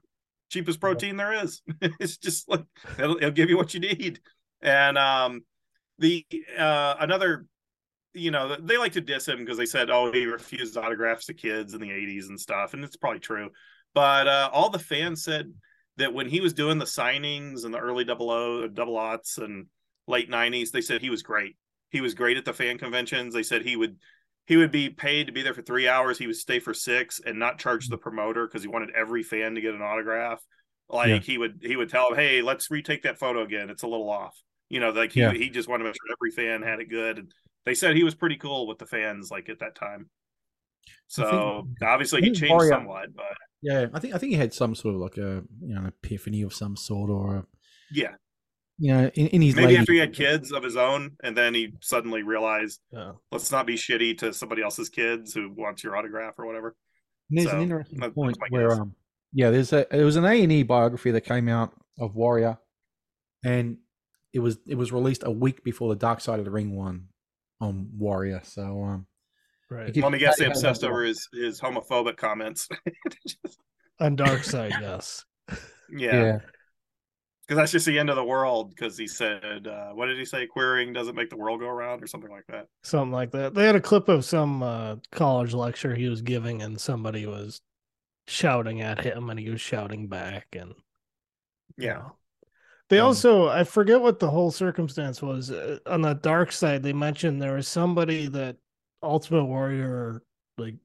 cheapest protein there is. it's just like it'll, it'll give you what you need. And um, the uh, another, you know, they like to diss him because they said, oh, he refused autographs to kids in the '80s and stuff, and it's probably true. But uh, all the fans said that when he was doing the signings in the early double O, double aughts, and late '90s, they said he was great. He was great at the fan conventions. They said he would he would be paid to be there for three hours. He would stay for six and not charge the promoter because he wanted every fan to get an autograph. Like Yeah. he would he would tell him, Hey, let's retake that photo again. It's a little off. You know, like he Yeah. he just wanted to make sure every fan had it good. And they said he was pretty cool with the fans like at that time. So obviously he changed Warrior- somewhat, but Yeah. I think I think he had some sort of like a you know epiphany of some sort, or a, yeah. You know, in, in his Maybe lady- after he had kids of his own and then he suddenly realized Yeah. let's not be shitty to somebody else's kids who wants your autograph or whatever. There's So, an interesting that- point where um yeah, there's a there was an A and E biography that came out of Warrior, and it was it was released a week before the Dark Side of the Ring one on Warrior. So um, Right. Let me guess they obsessed over his his homophobic comments. On Dark Side, yes. yeah. yeah, because that's just the end of the world. Because he said, uh, "What did he say? Querying doesn't make the world go around, or something like that." Something like that. They had a clip of some uh, college lecture he was giving, and somebody was shouting at him, and he was shouting back. And you Yeah, know. They Um, also, I forget what the whole circumstance was. Uh, on the dark side, they mentioned there was somebody that Ultimate Warrior like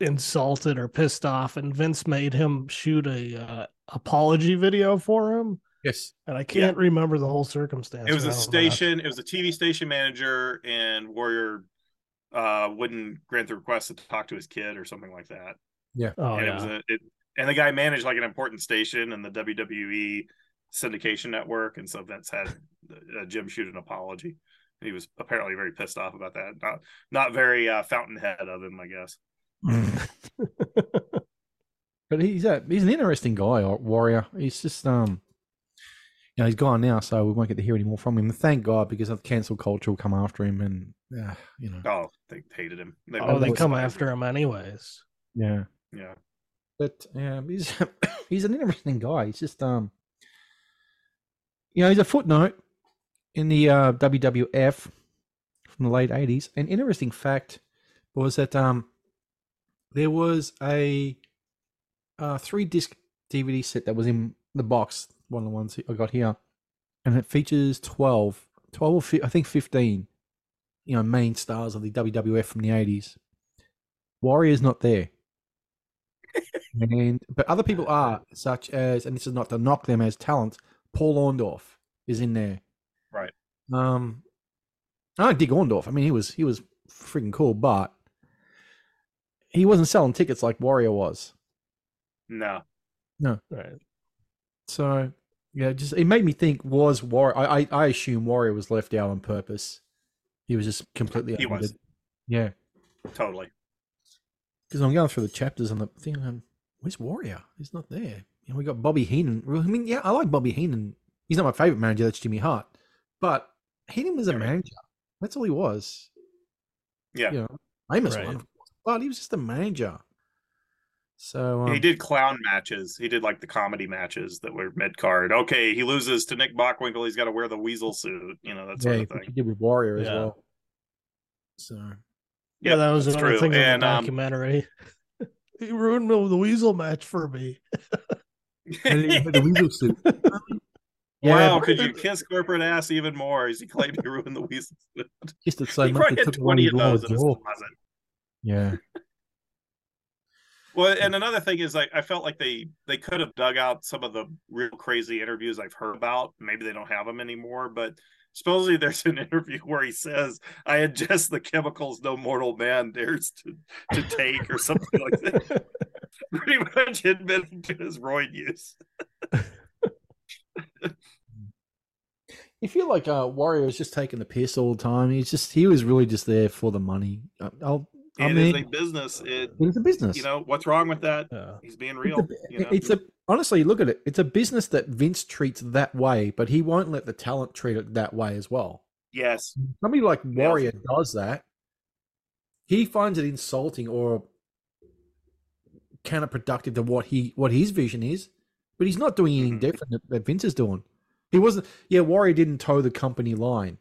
insulted or pissed off, and Vince made him shoot a uh, apology video for him. yes, And I can't remember the whole circumstance. it was a station. It was a TV station manager, and Warrior uh, wouldn't grant the request to talk to his kid or something like that. Oh and it yeah, was a, it, and the guy managed like an important station in the WWE syndication network, and so Vince had uh, Jim shoot an apology. He was apparently very pissed off about that. Not not very uh, fountainhead of him, I guess. but he's a he's an interesting guy, a Warrior. He's just um, you know, he's gone now, so we won't get to hear any more from him. Thank God, because of the cancel culture will come after him, and uh, you know, Oh, they hated him. They, oh, they come after him anyways. yeah. Yeah. But yeah, he's he's an interesting guy. He's just um, you know, he's a footnote in the uh, WWF from the late '80s. An interesting fact was that um, there was a uh, three disc DVD set that was in the box, one of the ones I got here, and it features 12, 12 or fi- I think 15, you know, main stars of the WWF from the 80s. Warrior's not there. and but other people are, such as, and this is not to knock them as talent, Paul Orndorff is in there. Right. Um, I dig Orndorff. I mean, he was he was freaking cool, but he wasn't selling tickets like Warrior was. No. No. Right. So yeah, just it made me think: was Warrior? I I, I assume Warrior was left out on purpose. He was just completely. He was. Yeah, Totally. because I'm going through the chapters and the thing. Um, where's Warrior? He's not there. You know, we got Bobby Heenan. I mean, yeah, I like Bobby Heenan. He's not my favorite manager. That's Jimmy Hart, but Heenan was a Yeah. manager. That's all he was. Yeah. You know, famous Right. one, but he was just a manager. So um, he did clown matches. He did like the comedy matches that were mid card. Okay, he loses to Nick Bockwinkel. He's got to wear the weasel suit. You know that sort yeah, of which he did with Warrior as well. So Yeah, Yep, that was that's another true. thing in And the um, documentary. he ruined the the weasel match for me. And he had the weasel suit. wow, could you kiss corporate ass even more as he claimed he ruined the weasel suit? Just to say he probably had took 20 of of those his in his closet. Yeah. Well, and another thing is like I felt like they they could have dug out some of the real crazy interviews I've heard about. Maybe they don't have them anymore, but supposedly there's an interview where he says, "I ingest the chemicals no mortal man dares to to take," or something like that. Pretty much admitting to his roid use. You feel like uh, Warrior was just taking the piss all the time. He's just he was really just there for the money. I- I'll, I It is mean, a business. It it's a business. you know what's wrong with that? Yeah. He's being It's real. a, you know? it's a honestly look at it. It's a business that Vince treats that way, but he won't let the talent treat it that way as well. yes, Somebody like Warrior does that. He finds it insulting or counterproductive to what he what his vision is, but he's not doing anything Mhm. different that, that Vince is doing. He wasn't. Yeah, Warrior didn't toe the company line,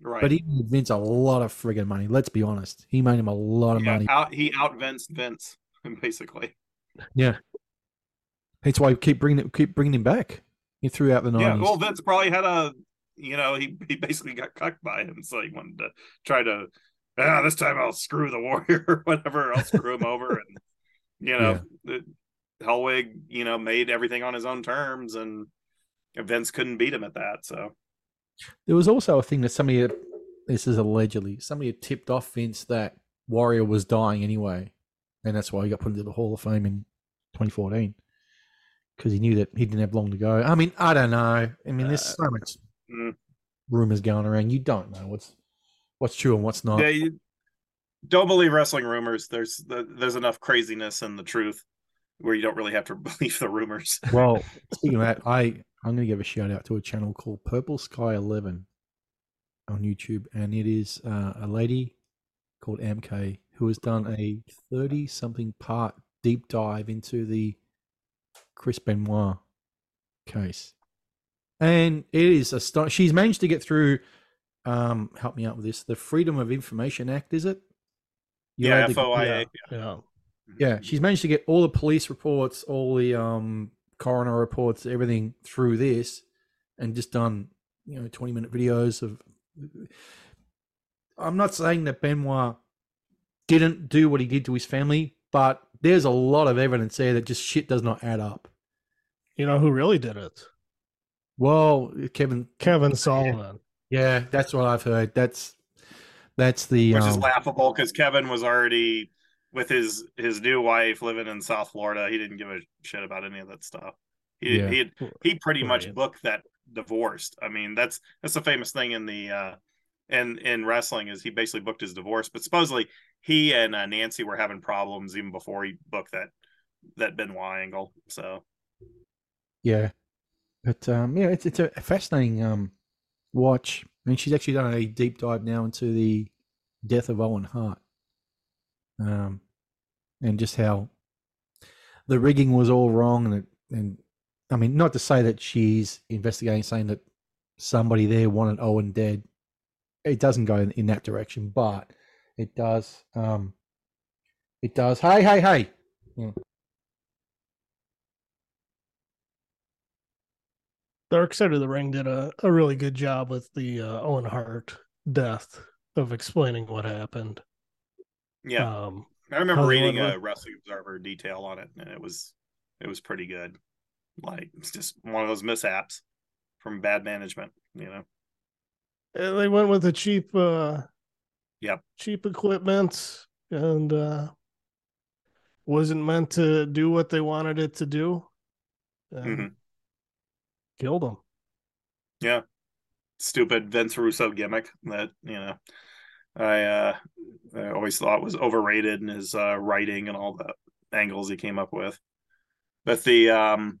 right. but he Vince a lot of friggin' money. Let's be honest. He made him a lot of yeah, money. out, he outvinced Vince basically. Yeah, that's why we keep bringing it, keep bringing him back. He threw out the Yeah, well, Vince probably had a, you know, he he basically got cucked by him, so he wanted to try to, ah, this time I'll screw the warrior or whatever. I'll screw him over, and you know, the, Hellwig, you know, made everything on his own terms, and Vince couldn't beat him at that. So There was also a thing that somebody, this is allegedly, somebody had tipped off Vince that Warrior was dying anyway, and that's why he got put into the Hall of Fame in 2014 because he knew that he didn't have long to go. I mean, I don't know. I mean, there's so much mm. rumors going around. You don't know what's what's true and what's not. yeah, you don't believe wrestling rumors. There's there's enough craziness in the truth where you don't really have to believe the rumors. Well, speaking of that, I I'm going to give a shout out to a channel called Purple Sky Eleven on YouTube, and it is uh, a lady called MK who has done a thirty something part deep dive into the Chris Benoit case, and it is a she's managed to get through. Um, help me out with this. The Freedom of Information Act, is it? You're yeah, allowed to- FOIA. Yeah. yeah, she's managed to get all the police reports, all the um coroner reports, everything through this, and just done you know twenty minute videos of. I'm not saying that Benoit didn't do what he did to his family, but there's a lot of evidence there that just shit does not add up. You know who really did it? Well, Kevin, Kevin Sullivan. yeah, that's what I've heard. That's that's the which is um, laughable because Kevin was already with his his new wife living in South Florida. He didn't give a shit about any of that stuff. He Yeah. he he pretty much Right. booked that divorced. I mean, that's that's a famous thing in the uh in in wrestling is he basically booked his divorce. But supposedly he and uh, Nancy were having problems even before he booked that that Benoit angle. So Yeah, but um, yeah, it's it's a fascinating um watch. I mean, she's actually done a deep dive now into the death of Owen Hart, um, and just how the rigging was all wrong, and and I mean, not to say that she's investigating, saying that somebody there wanted Owen dead. It doesn't go in, in that direction, but it does. Um, it does. Hey, hey, hey! Yeah. Dark Side of the Ring did a, a really good job with the uh, Owen Hart death of explaining what happened. Yeah, Um, I remember reading a Wrestling Observer detail on it, and it was it was pretty good. Like it's just one of those mishaps from bad management, you know. and they went with the cheap, uh, Yep. cheap equipment, and uh, wasn't meant to do what they wanted it to do. Mhm. Killed them. Yeah. Stupid Vince Russo gimmick that, you know, I uh I always thought was overrated in his uh writing and all the angles he came up with. But the um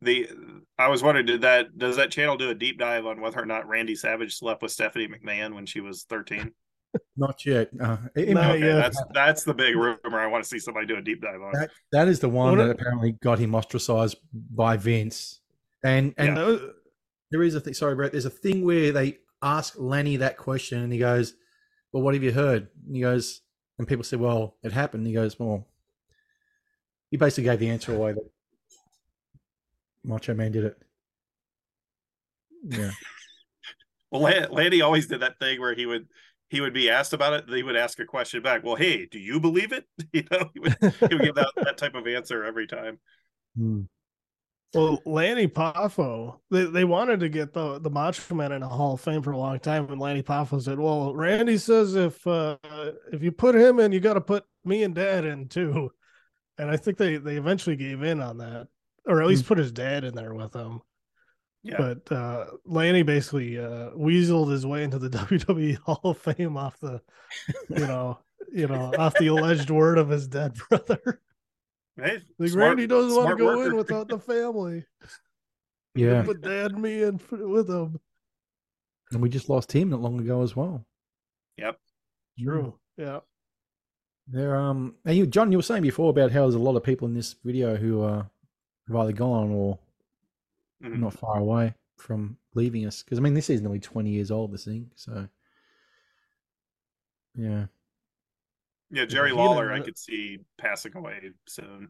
the I was wondering did that does that channel do a deep dive on whether or not Randy Savage slept with Stephanie McMahon when she was 13? Not yet. Uh, it- it Okay, yet. that's that's the big rumor I want to see somebody do a deep dive on. That that is the one What that a- apparently got him ostracized by Vince. And and Yeah. Uh, there is a thing. Sorry, Brett. There's a thing where they ask Lanny that question, and he goes, "Well, what have you heard?" And he goes, and people say, "Well, it happened." And he goes, "Well," he basically gave the answer away that Macho Man did it. Yeah. Well, Lan- Lanny always did that thing where he would he would be asked about it. He would ask a question back. Well, hey, do you believe it? You know, he would, he would give that, that type of answer every time. Hmm. Well, Lanny Poffo, they, they wanted to get the the Macho Man in the Hall of Fame for a long time, and Lanny Poffo said, "Well, Randy says if uh, if you put him in, you got to put me and Dad in too." And I think they they eventually gave in on that, or at least put his dad in there with him. Yeah. But uh, Lanny basically uh, weaseled his way into the WWE Hall of Fame off the, you know, you know, off the alleged word of his dead brother. Hey, Like smart- Randy doesn't want to go worker. in without the family. Yeah. Put Dad and me in with him. And we just lost him not long ago as well. Yep. True. Yeah. There, um, and you, John, you were saying before about how there's a lot of people in this video who are have either gone or Mhm. not far away from leaving us. Because I mean, this is nearly 20 years old. This thing, so yeah, Yeah, Jerry he Lawler, I could see passing away soon.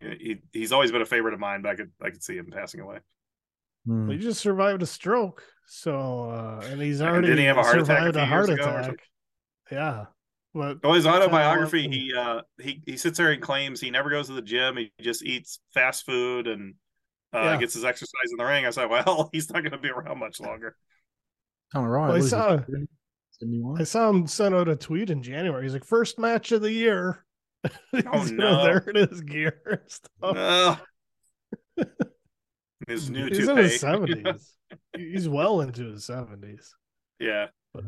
He he's always been a favorite of mine, but I could I could see him passing away. Hmm. Well, he just survived a stroke. So, uh, and he's already didn't he have a heart attack a survived a heart years ago or something? attack. Yeah. But Oh, his autobiography, he uh he he sits there and claims he never goes to the gym. He just eats fast food and uh Yeah. gets his exercise in the ring. I said, well, he's not going to be around much longer. kind of right. Well, I What is it, saw- 71? I saw him send out a tweet in January. He's like, first match of the year. Oh, You no. There it is, gear and stuff. No. his new He's in his seventies. He's well into his seventies. yeah.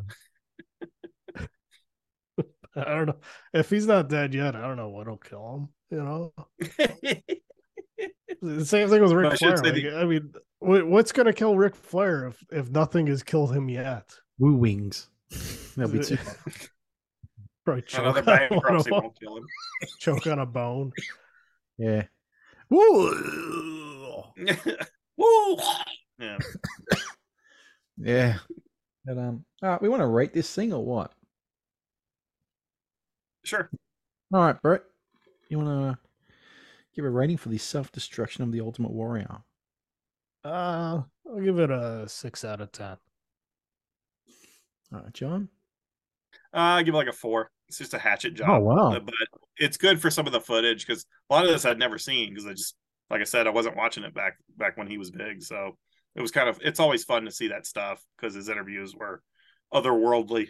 I don't know if he's not dead yet. I don't know what'll kill him. You know, the same thing with I Ric should Flair. Like, the- I mean, what's going to kill Ric Flair if if nothing has killed him yet? Woo wings. That'll be too. Another Probably choke on, one bankruptcy won't kill him. choke on a bone. Yeah. Woo. Woo! Yeah. Yeah. But um, all right, we want to rate this thing or what? Sure. All right, Brett. You want to give a rating for the self destruction of the Ultimate Warrior? Uh, I'll give it a six out of ten. All right, John. Uh, I give it like a four. It's just a hatchet job. Oh, wow. Uh, But it's good for some of the footage because a lot of this I'd never seen because I just, like I said, I wasn't watching it back back when he was big. So it was kind of, it's always fun to see that stuff because his interviews were otherworldly.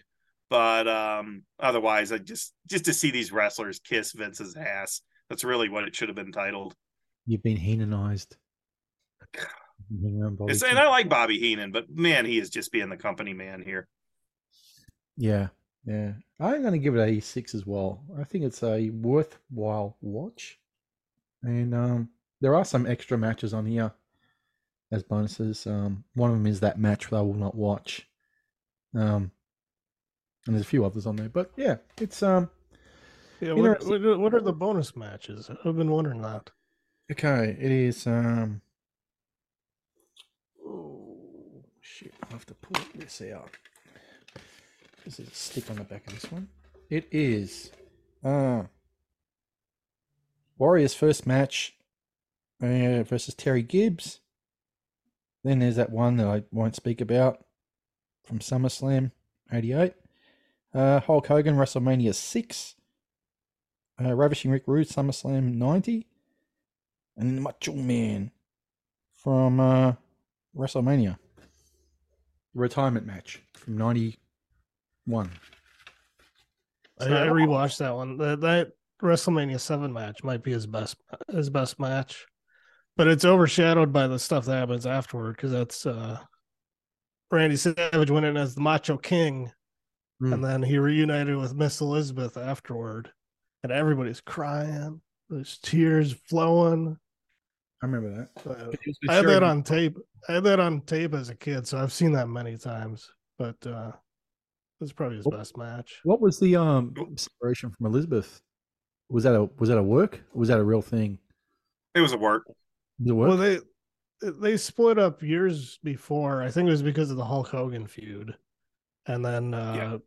But um otherwise, I just just to see these wrestlers kiss Vince's ass. That's really what it should have been titled. You've been Heenanized. Hang around Bobby It's, and I like Bobby Heenan, but man, he is just being the company man here. Yeah, yeah. I'm going to give it a six as well. I think it's a worthwhile watch, and um, there are some extra matches on here as bonuses. Um, one of them is that match that I will not watch. Um, and there's a few others on there, but yeah, it's um Yeah, what, what, what are the bonus matches? I've been wondering that. okay. It is um. Oh shit! I have to pull this out. Is a stick on the back of this one. It is uh Warriors first match uh, versus Terry Gibbs. Then there's that one that I won't speak about from SummerSlam '88. Uh, Hulk Hogan WrestleMania six. Uh, Ravishing Rick Rude SummerSlam '90, and then the Macho Man from uh, WrestleMania retirement match from '91. I, I rewatched that one. That, that WrestleMania seven match might be his best his best match, but it's overshadowed by the stuff that happens afterward because that's uh Randy Savage winning as the Macho King, Hmm. and then he reunited with Miss Elizabeth afterward, and everybody's crying. There's tears flowing. I remember that. Uh, It was with I had that on tape. I had that on tape as a kid, so I've seen that many times. But uh this is probably his What- best match. What was the um separation from Elizabeth? Was that a was that a work? Or was that a real thing? It was a work. Was work? Well, they they split up years before. I think it was because of the Hulk Hogan feud, and then uh, Yeah.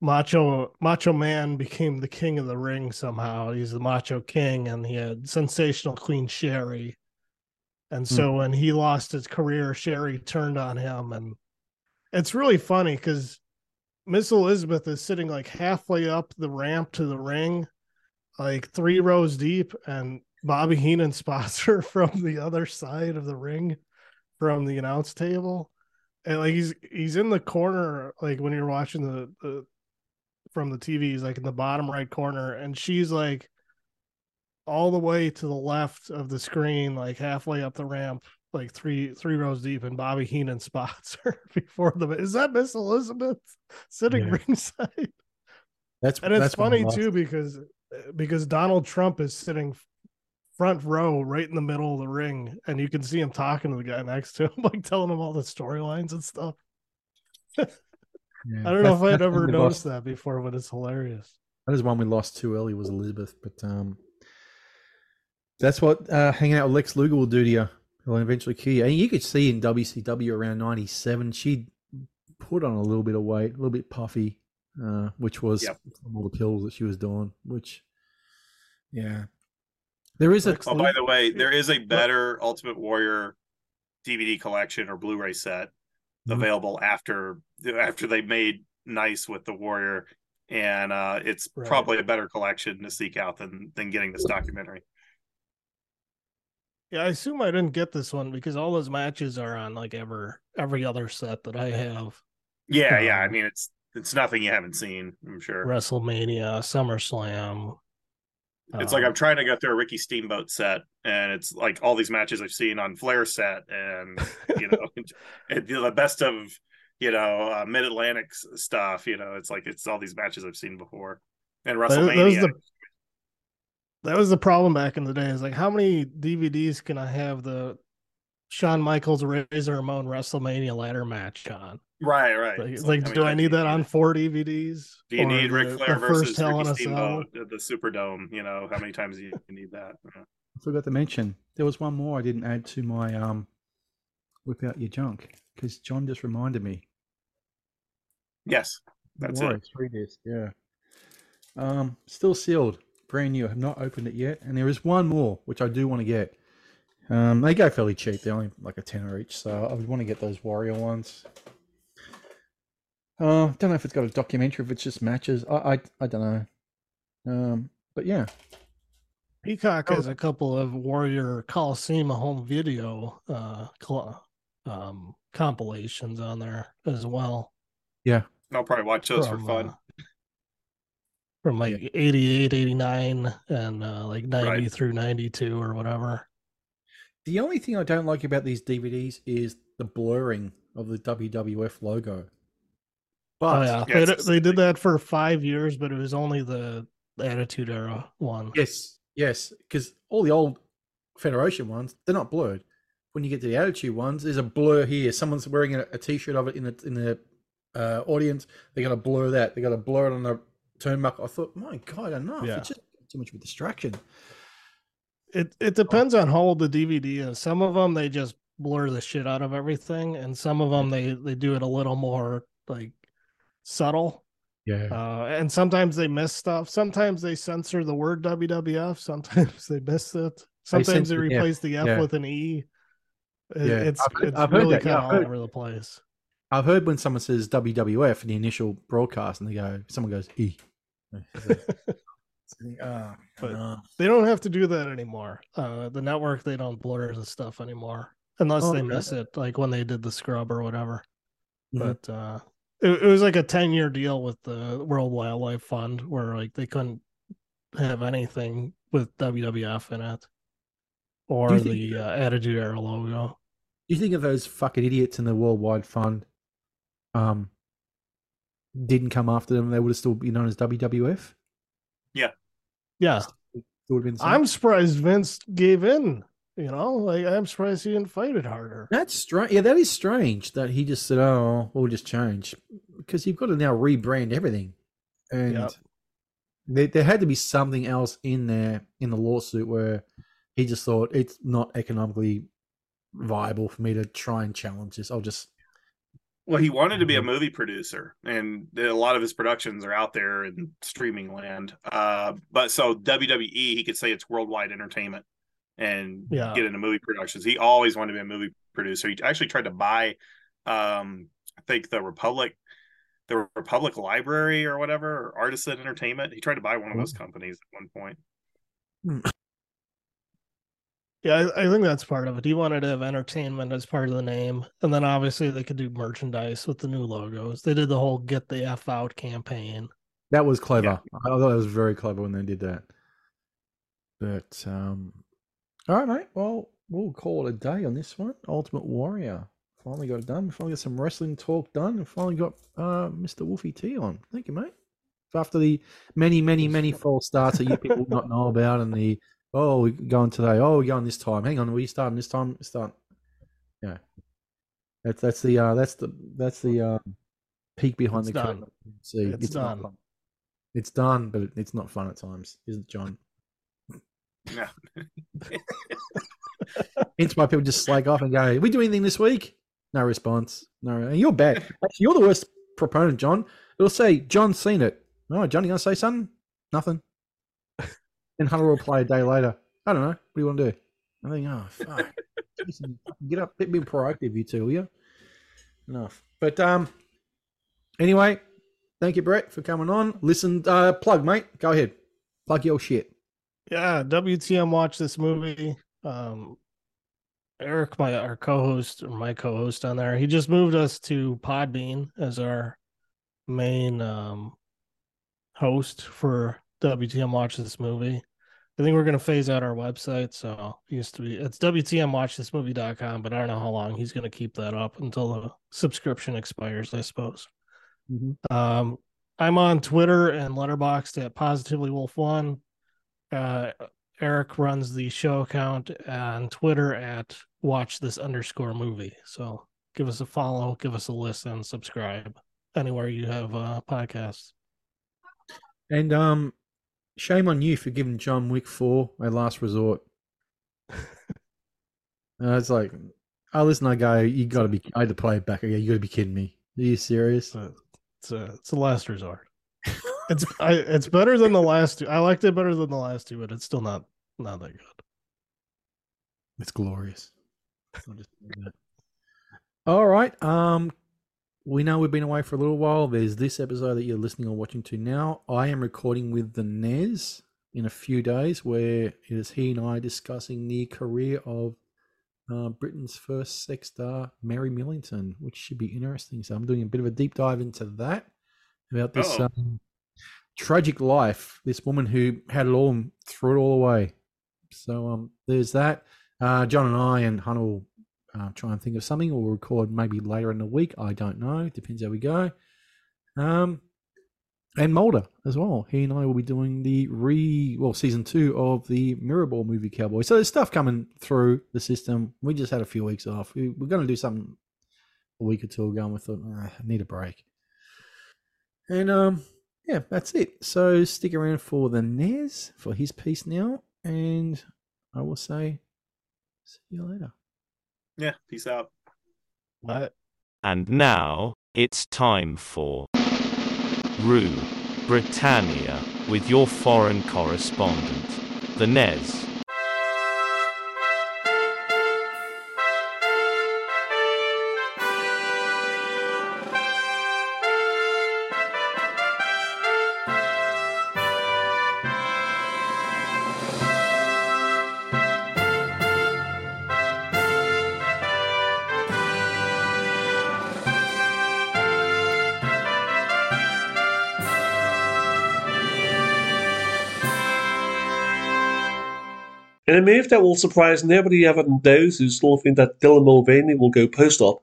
Macho Macho Man became the king of the ring somehow. He's the Macho King, and he had sensational Queen Sherri. And so when he lost his career, Sherri turned on him. And it's really funny because Miss Elizabeth is sitting like halfway up the ramp to the ring, like three rows deep, and Bobby Heenan spots her from the other side of the ring from the announce table. And like he's he's in the corner, like when you're watching the, the from the TV, he's like in the bottom right corner, and she's like all the way to the left of the screen, like halfway up the ramp, like three three rows deep, and Bobby Heenan spots her before the. Is that Miss Elizabeth sitting Yeah. ringside? That's And it's that's funny too because because Donald Trump is sitting front row right in the middle of the ring, and you can see him talking to the guy next to him, like telling him all the storylines and stuff. yeah. I don't know if I'd ever noticed lost. that before, but it's hilarious. That is one we lost too early was Elizabeth, but um, that's what uh, hanging out with Lex Luger will do to you. He'll eventually you. And you could see in WCW around '97, she put on a little bit of weight, a little bit puffy, uh, which was Yep. all the pills that she was doing. Which, yeah, there is a. Oh, by the way, there is a better Ultimate Warrior DVD collection or Blu-ray set Mhm. available after after they made nice with the Warrior, and uh, it's Right. probably a better collection to seek out than than getting this documentary. Yeah, I assume I didn't get this one because all those matches are on like every every other set that I have. Yeah, yeah. I Um, mean, it's it's nothing you haven't seen. I'm sure. WrestleMania, SummerSlam. It's like um, I'm trying to go through a Ricky Steamboat set, and it's like all these matches I've seen on Flair set, and you know, and the best of you know uh, Mid Atlantic stuff. You know, it's like it's all these matches I've seen before, and That- that was WrestleMania. the- that was the problem back in the day. Is like how many DVDs can I have the Shawn Michaels Razor Ramon WrestleMania ladder match on? right, right. Like, It's like, how many do I need that on four DVDs? Do you need the- Ric Flair first versus Hell in Ricky? Steamboat at the Superdome? You know, how many times do you you need that? Yeah. I forgot to mention there was one more I didn't add to my um, whip out your junk because John just reminded me. Yes, that's Warrior it. Three disc, yeah. Um, still sealed, brand new. I have not opened it yet, and there is one more which I do want to get. Um, they go fairly cheap. They're only like a tenner each, so I would want to get those Warrior ones. Uh, don't know if it's got a documentary, if it's just matches. I I, I don't know. Um, but yeah, Peacock Oh. has a couple of Warrior Coliseum home video uh cl- um compilations on there as well. Yeah. I'll probably watch those for fun. uh, from like 88, 89, and uh, like 90 Right. through 92 or whatever. the only thing I don't like about these DVDs is the blurring of the WWF logo. But oh, yeah. yeah, they, they did that for five years, but it was only the, the Attitude Era one. Yes, yes, because all the old Federation ones, they're not blurred. When you get to the Attitude ones, there's a blur here. Someone's wearing a, a T-shirt of it in the in the uh, audience. They got to blur that. They got to blur it on the turnbuckle. I thought, my God, enough! Yeah. It's just too much of a distraction. It it depends on how old the DVD is. Some of them they just blur the shit out of everything, and some of them they they do it a little more like subtle. Yeah, Uh, and sometimes they miss stuff. Sometimes they censor the word WWF. Sometimes they miss it. Sometimes they, censor the F, replace the F yeah. with an E. It- Yeah, It's I've it's I've really kind of I've all over the place. I've heard when someone says WWF in the initial broadcast, and they go, someone goes E. Ah, But- no. They don't have to do that anymore. Uh, the network they don't blur the stuff anymore unless Oh, they okay. miss it, like when they did the scrub or whatever. Mhm. But uh, it, it was like a ten year deal with the World Wildlife Fund where like they couldn't have anything with WWF in it or think the uh, Attitude Era logo. You think of those fucking idiots in the Worldwide Fund um, didn't come after them, they would have still been known as WWF? Yeah, It would have been. I'm surprised Vince gave in. You know, like I'm surprised he didn't fight it harder. That's strange. Yeah, that is strange that he just said, "Oh, we'll just change," because you've got to now rebrand everything, and Yep. there, there had to be something else in there in the lawsuit where he just thought it's not economically viable for me to try and challenge this. I'll just Well, he wanted to be a Mhm. movie producer, and a lot of his productions are out there in streaming land. Uh, but so WWE, he could say it's worldwide entertainment, and Yeah. get into movie productions. He always wanted to be a movie producer. He actually tried to buy, um, I think the Republic, the Republic Library or whatever, or Artisan Entertainment. He tried to buy one of those companies at one point. Yeah, I, I think that's part of it. He wanted to have entertainment as part of the name, and then obviously they could do merchandise with the new logos. They did the whole "Get the F Out" campaign. That was clever. I thought it was very clever when they did that. But um, all right, mate. Well, we'll call it a day on this one. Ultimate Warrior finally got it done. We finally got some wrestling talk done, and finally got uh, Mr. Wolfie T on. Thank you, mate. After the many, many, many false starts that you people not know about, and the oh, we're going today. Oh, we're going this time. Hang on, we starting this time. Start. Yeah. That's that's the uh, that's the that's the uh, peek behind It's the done. curtain. See, It's not done. fun. It's done, but it- it's not fun at times, isn't it, John? Yeah. Hence why people just slag off and go, "We do anything this week?" No response. No, and you're bad. Actually, you're the worst proponent, John. It'll say John's seen it. Oh, Johnny, gonna say something? Nothing. And Hunter will play a day later. I don't know. What do you want to do? I think, oh fuck. Listen, Get up, be be proactive, you two, will you? Enough. But um, anyway, thank you, Brett, for coming on. Listen, uh, plug, mate. Go ahead, plug your shit. Yeah, WTM watch this movie. Um, Eric, my our co-host or my co-host on there, he just moved us to Podbean as our main um host for WTM watch this movie. I think we're gonna phase out our website. So it used to be it's WTMwatchthismovie.com, but I don't know how long he's gonna keep that up until the subscription expires, I suppose. Um, I'm on Twitter and Letterboxd at Positively Wolf One. Uh, Eric runs the show account on Twitter at Watch This underscore movie. So give us a follow, give us a listen, subscribe anywhere you have uh, podcasts. And um, shame on you for giving John Wick four a last resort. uh, it's like, I listen. I go, you got to be. I had to play it back. I go, you got to be kidding me. Are you serious? It's a, it's a, it's a last resort. It's I, it's better than the last two. I liked it better than the last two, but it's still not not that good. It's glorious. I'll just that. All right. Um, we know we've been away for a little while. There's this episode that you're listening or watching to now. I am recording with the Nez in a few days, where it is he and I discussing the career of uh, Britain's first sex star, Mary Millington, which should be interesting. So I'm doing a bit of a deep dive into that about this um, tragic life, this woman who had it all and threw it all away. So um, there's that. Uh, John and I and Hunter will uh, try and think of something. We'll record maybe later in the week. I don't know. Depends how we go. Um, and Mulder as well. He and I will be doing the re well season two of the Mirrorball movie Cowboy. So there's stuff coming through the system. We just had a few weeks off. We, we're going to do something a week or two ago, and we thought "Ah, I need a break. And um, yeah, that's it. So stick around for the Nez for his piece now, and I will say, see you later. Yeah. Peace out. But And now, it's time for Rue Britannia with your foreign correspondent, the Nez. In a move that will surprise nobody other than those who still think that Dylan Mulvaney will go post op,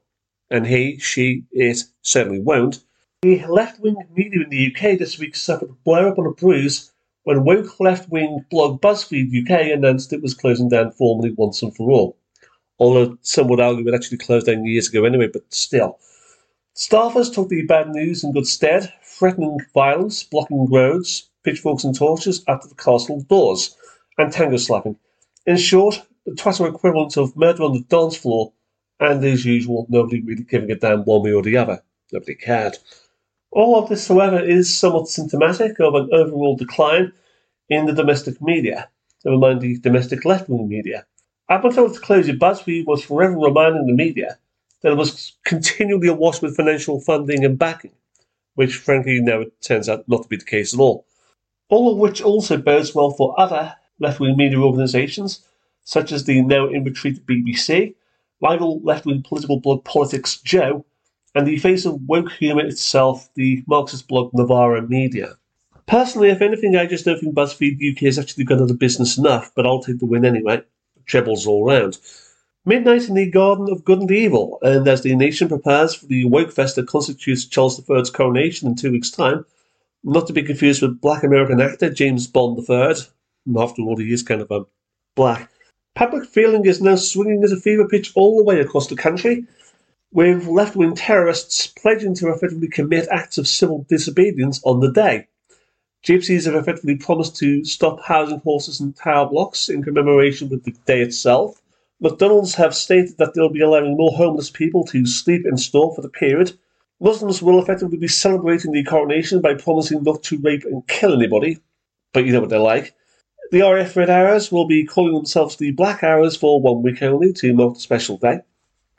and he, she, it certainly won't, the left wing media in the UK this week suffered a blow up on a bruise when woke left wing blog BuzzFeed UK announced it was closing down formally once and for all. Although some would argue it actually closed down years ago anyway, but still. Staffers took the bad news in good stead, threatening violence, blocking roads, pitchforks and torches after the castle doors, and tango slapping. In short, the Twitter equivalent of murder on the dance floor, and as usual, nobody really giving a damn one way or the other. Nobody cared. All of this, however, is somewhat symptomatic of an overall decline in the domestic media, never mind the domestic left wing media. Up until its closure, BuzzFeed was forever reminding the media that it was continually awash with financial funding and backing, which frankly now it turns out not to be the case at all. All of which also bodes well for other left wing media organisations, such as the now in retreat BBC, rival left wing political blog Politics Joe, and the face of woke humour itself, the Marxist blog Novara Media. Personally, if anything, I just don't think BuzzFeed UK has actually gone out of business enough, but I'll take the win anyway. Trebles all round. Midnight in the Garden of Good and Evil, and as the nation prepares for the woke fest that constitutes Charles III's coronation in two weeks' time, not to be confused with black American actor James Bond III, after all, he is kind of a black. Public feeling is now swinging as a fever pitch all the way across the country, with left wing terrorists pledging to effectively commit acts of civil disobedience on the day. Gypsies have effectively promised to stop housing horses in tower blocks in commemoration with the day itself. McDonald's have stated that they'll be allowing more homeless people to sleep in store for the period. Muslims will effectively be celebrating the coronation by promising not to rape and kill anybody, but you know what they're like. The RF Red Arrows will be calling themselves the Black Arrows for one week only to mark the special day.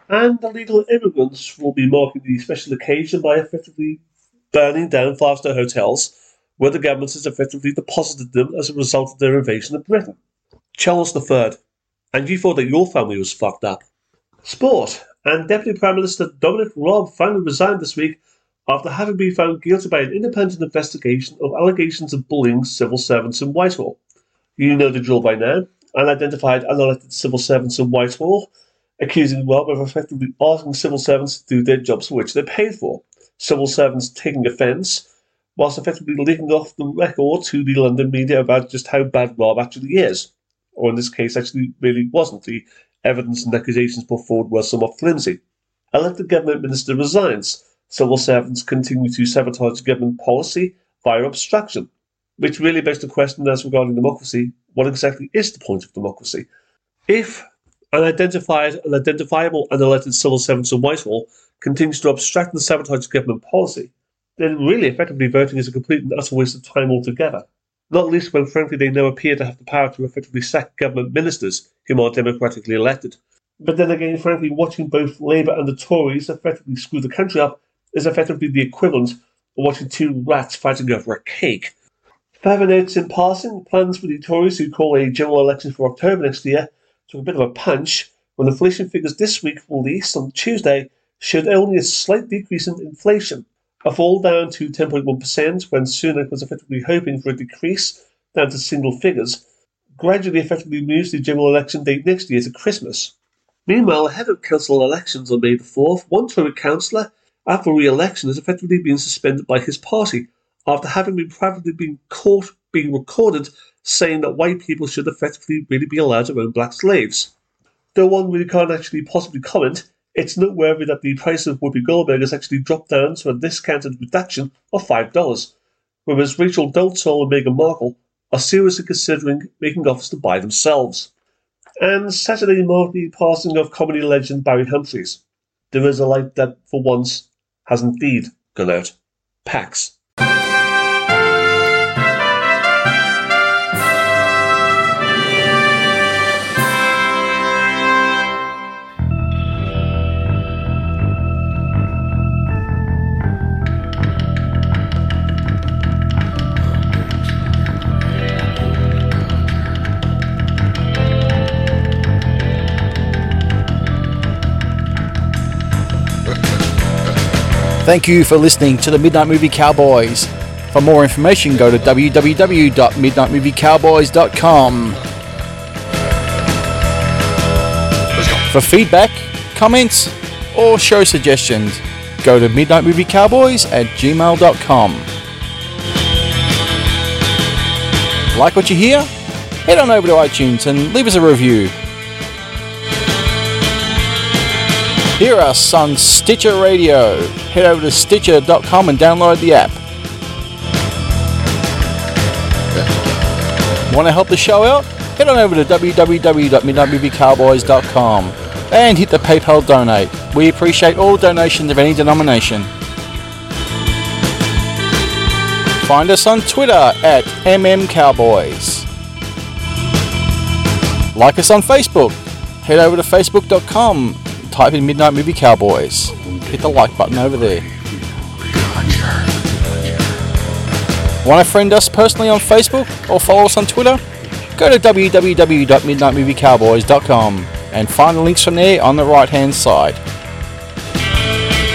And the legal immigrants will be marking the special occasion by effectively burning down five star hotels where the government has effectively deposited them as a result of their invasion of Britain. Charles III. And you thought that your family was fucked up. Sport. And Deputy Prime Minister Dominic Raab finally resigned this week after having been found guilty by an independent investigation of allegations of bullying civil servants in Whitehall. You know the drill by now. Unidentified unelected civil servants in Whitehall accusing Raab of effectively asking civil servants to do their jobs for which they're paid for. Civil servants taking offence, whilst effectively leaking off the record to the London media about just how bad Raab actually is. Or in this case, actually really wasn't. The evidence and accusations put forward were somewhat flimsy. Elected government minister resigns. Civil servants continue to sabotage government policy via obstruction, which really begs the question as regarding democracy what exactly is the point of democracy? If an unidentified and identifiable unelected civil servants in Whitehall continues to obstruct and sabotage government policy, then really effectively voting is a complete and utter waste of time altogether. Not least when, frankly, they now appear to have the power to effectively sack government ministers whom are democratically elected. But then again, frankly, watching both Labour and the Tories effectively screw the country up is effectively the equivalent of watching two rats fighting over a cake. Further notes in passing, plans for the Tories who call a general election for October next year took a bit of a punch when inflation figures this week released on Tuesday showed only a slight decrease in inflation, a fall down to 10.1% when Sunak was effectively hoping for a decrease down to single figures, gradually effectively moves the general election date next year to Christmas. Meanwhile, ahead of council elections on May the 4th, one Tory councillor, after re-election, has effectively been suspended by his party after having been privately been caught being recorded saying that white people should effectively really be allowed to own black slaves. Though one really can't actually possibly comment, it's noteworthy that the price of Whoopi Goldberg has actually dropped down to a discounted reduction of $5, whereas Rachel Dolezal and Meghan Markle are seriously considering making offers to buy themselves. And Saturday marked the passing of comedy legend Barry Humphries. There is a light that, for once, has indeed gone out. Pax. Thank you for listening to the Midnight Movie Cowboys. For more information, go to www.midnightmoviecowboys.com. For feedback, comments, or show suggestions, go to midnightmoviecowboys at gmail.com. Like what you hear? Head on over to iTunes and leave us a review. Hear us on Stitcher Radio. Head over to Stitcher.com and download the app. Want to help the show out? Head on over to www.midnightmoviecowboys.com and hit the PayPal donate. We appreciate all donations of any denomination. Find us on Twitter at MMCowboys. Like us on Facebook. Head over to facebook.com, type in Midnight Movie Cowboys. Hit the like button over there. Want to friend us personally on Facebook or follow us on Twitter? Go to www.midnightmoviecowboys.com and find the links from there on the right hand side.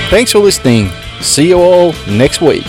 Thanks for listening. See you all next week.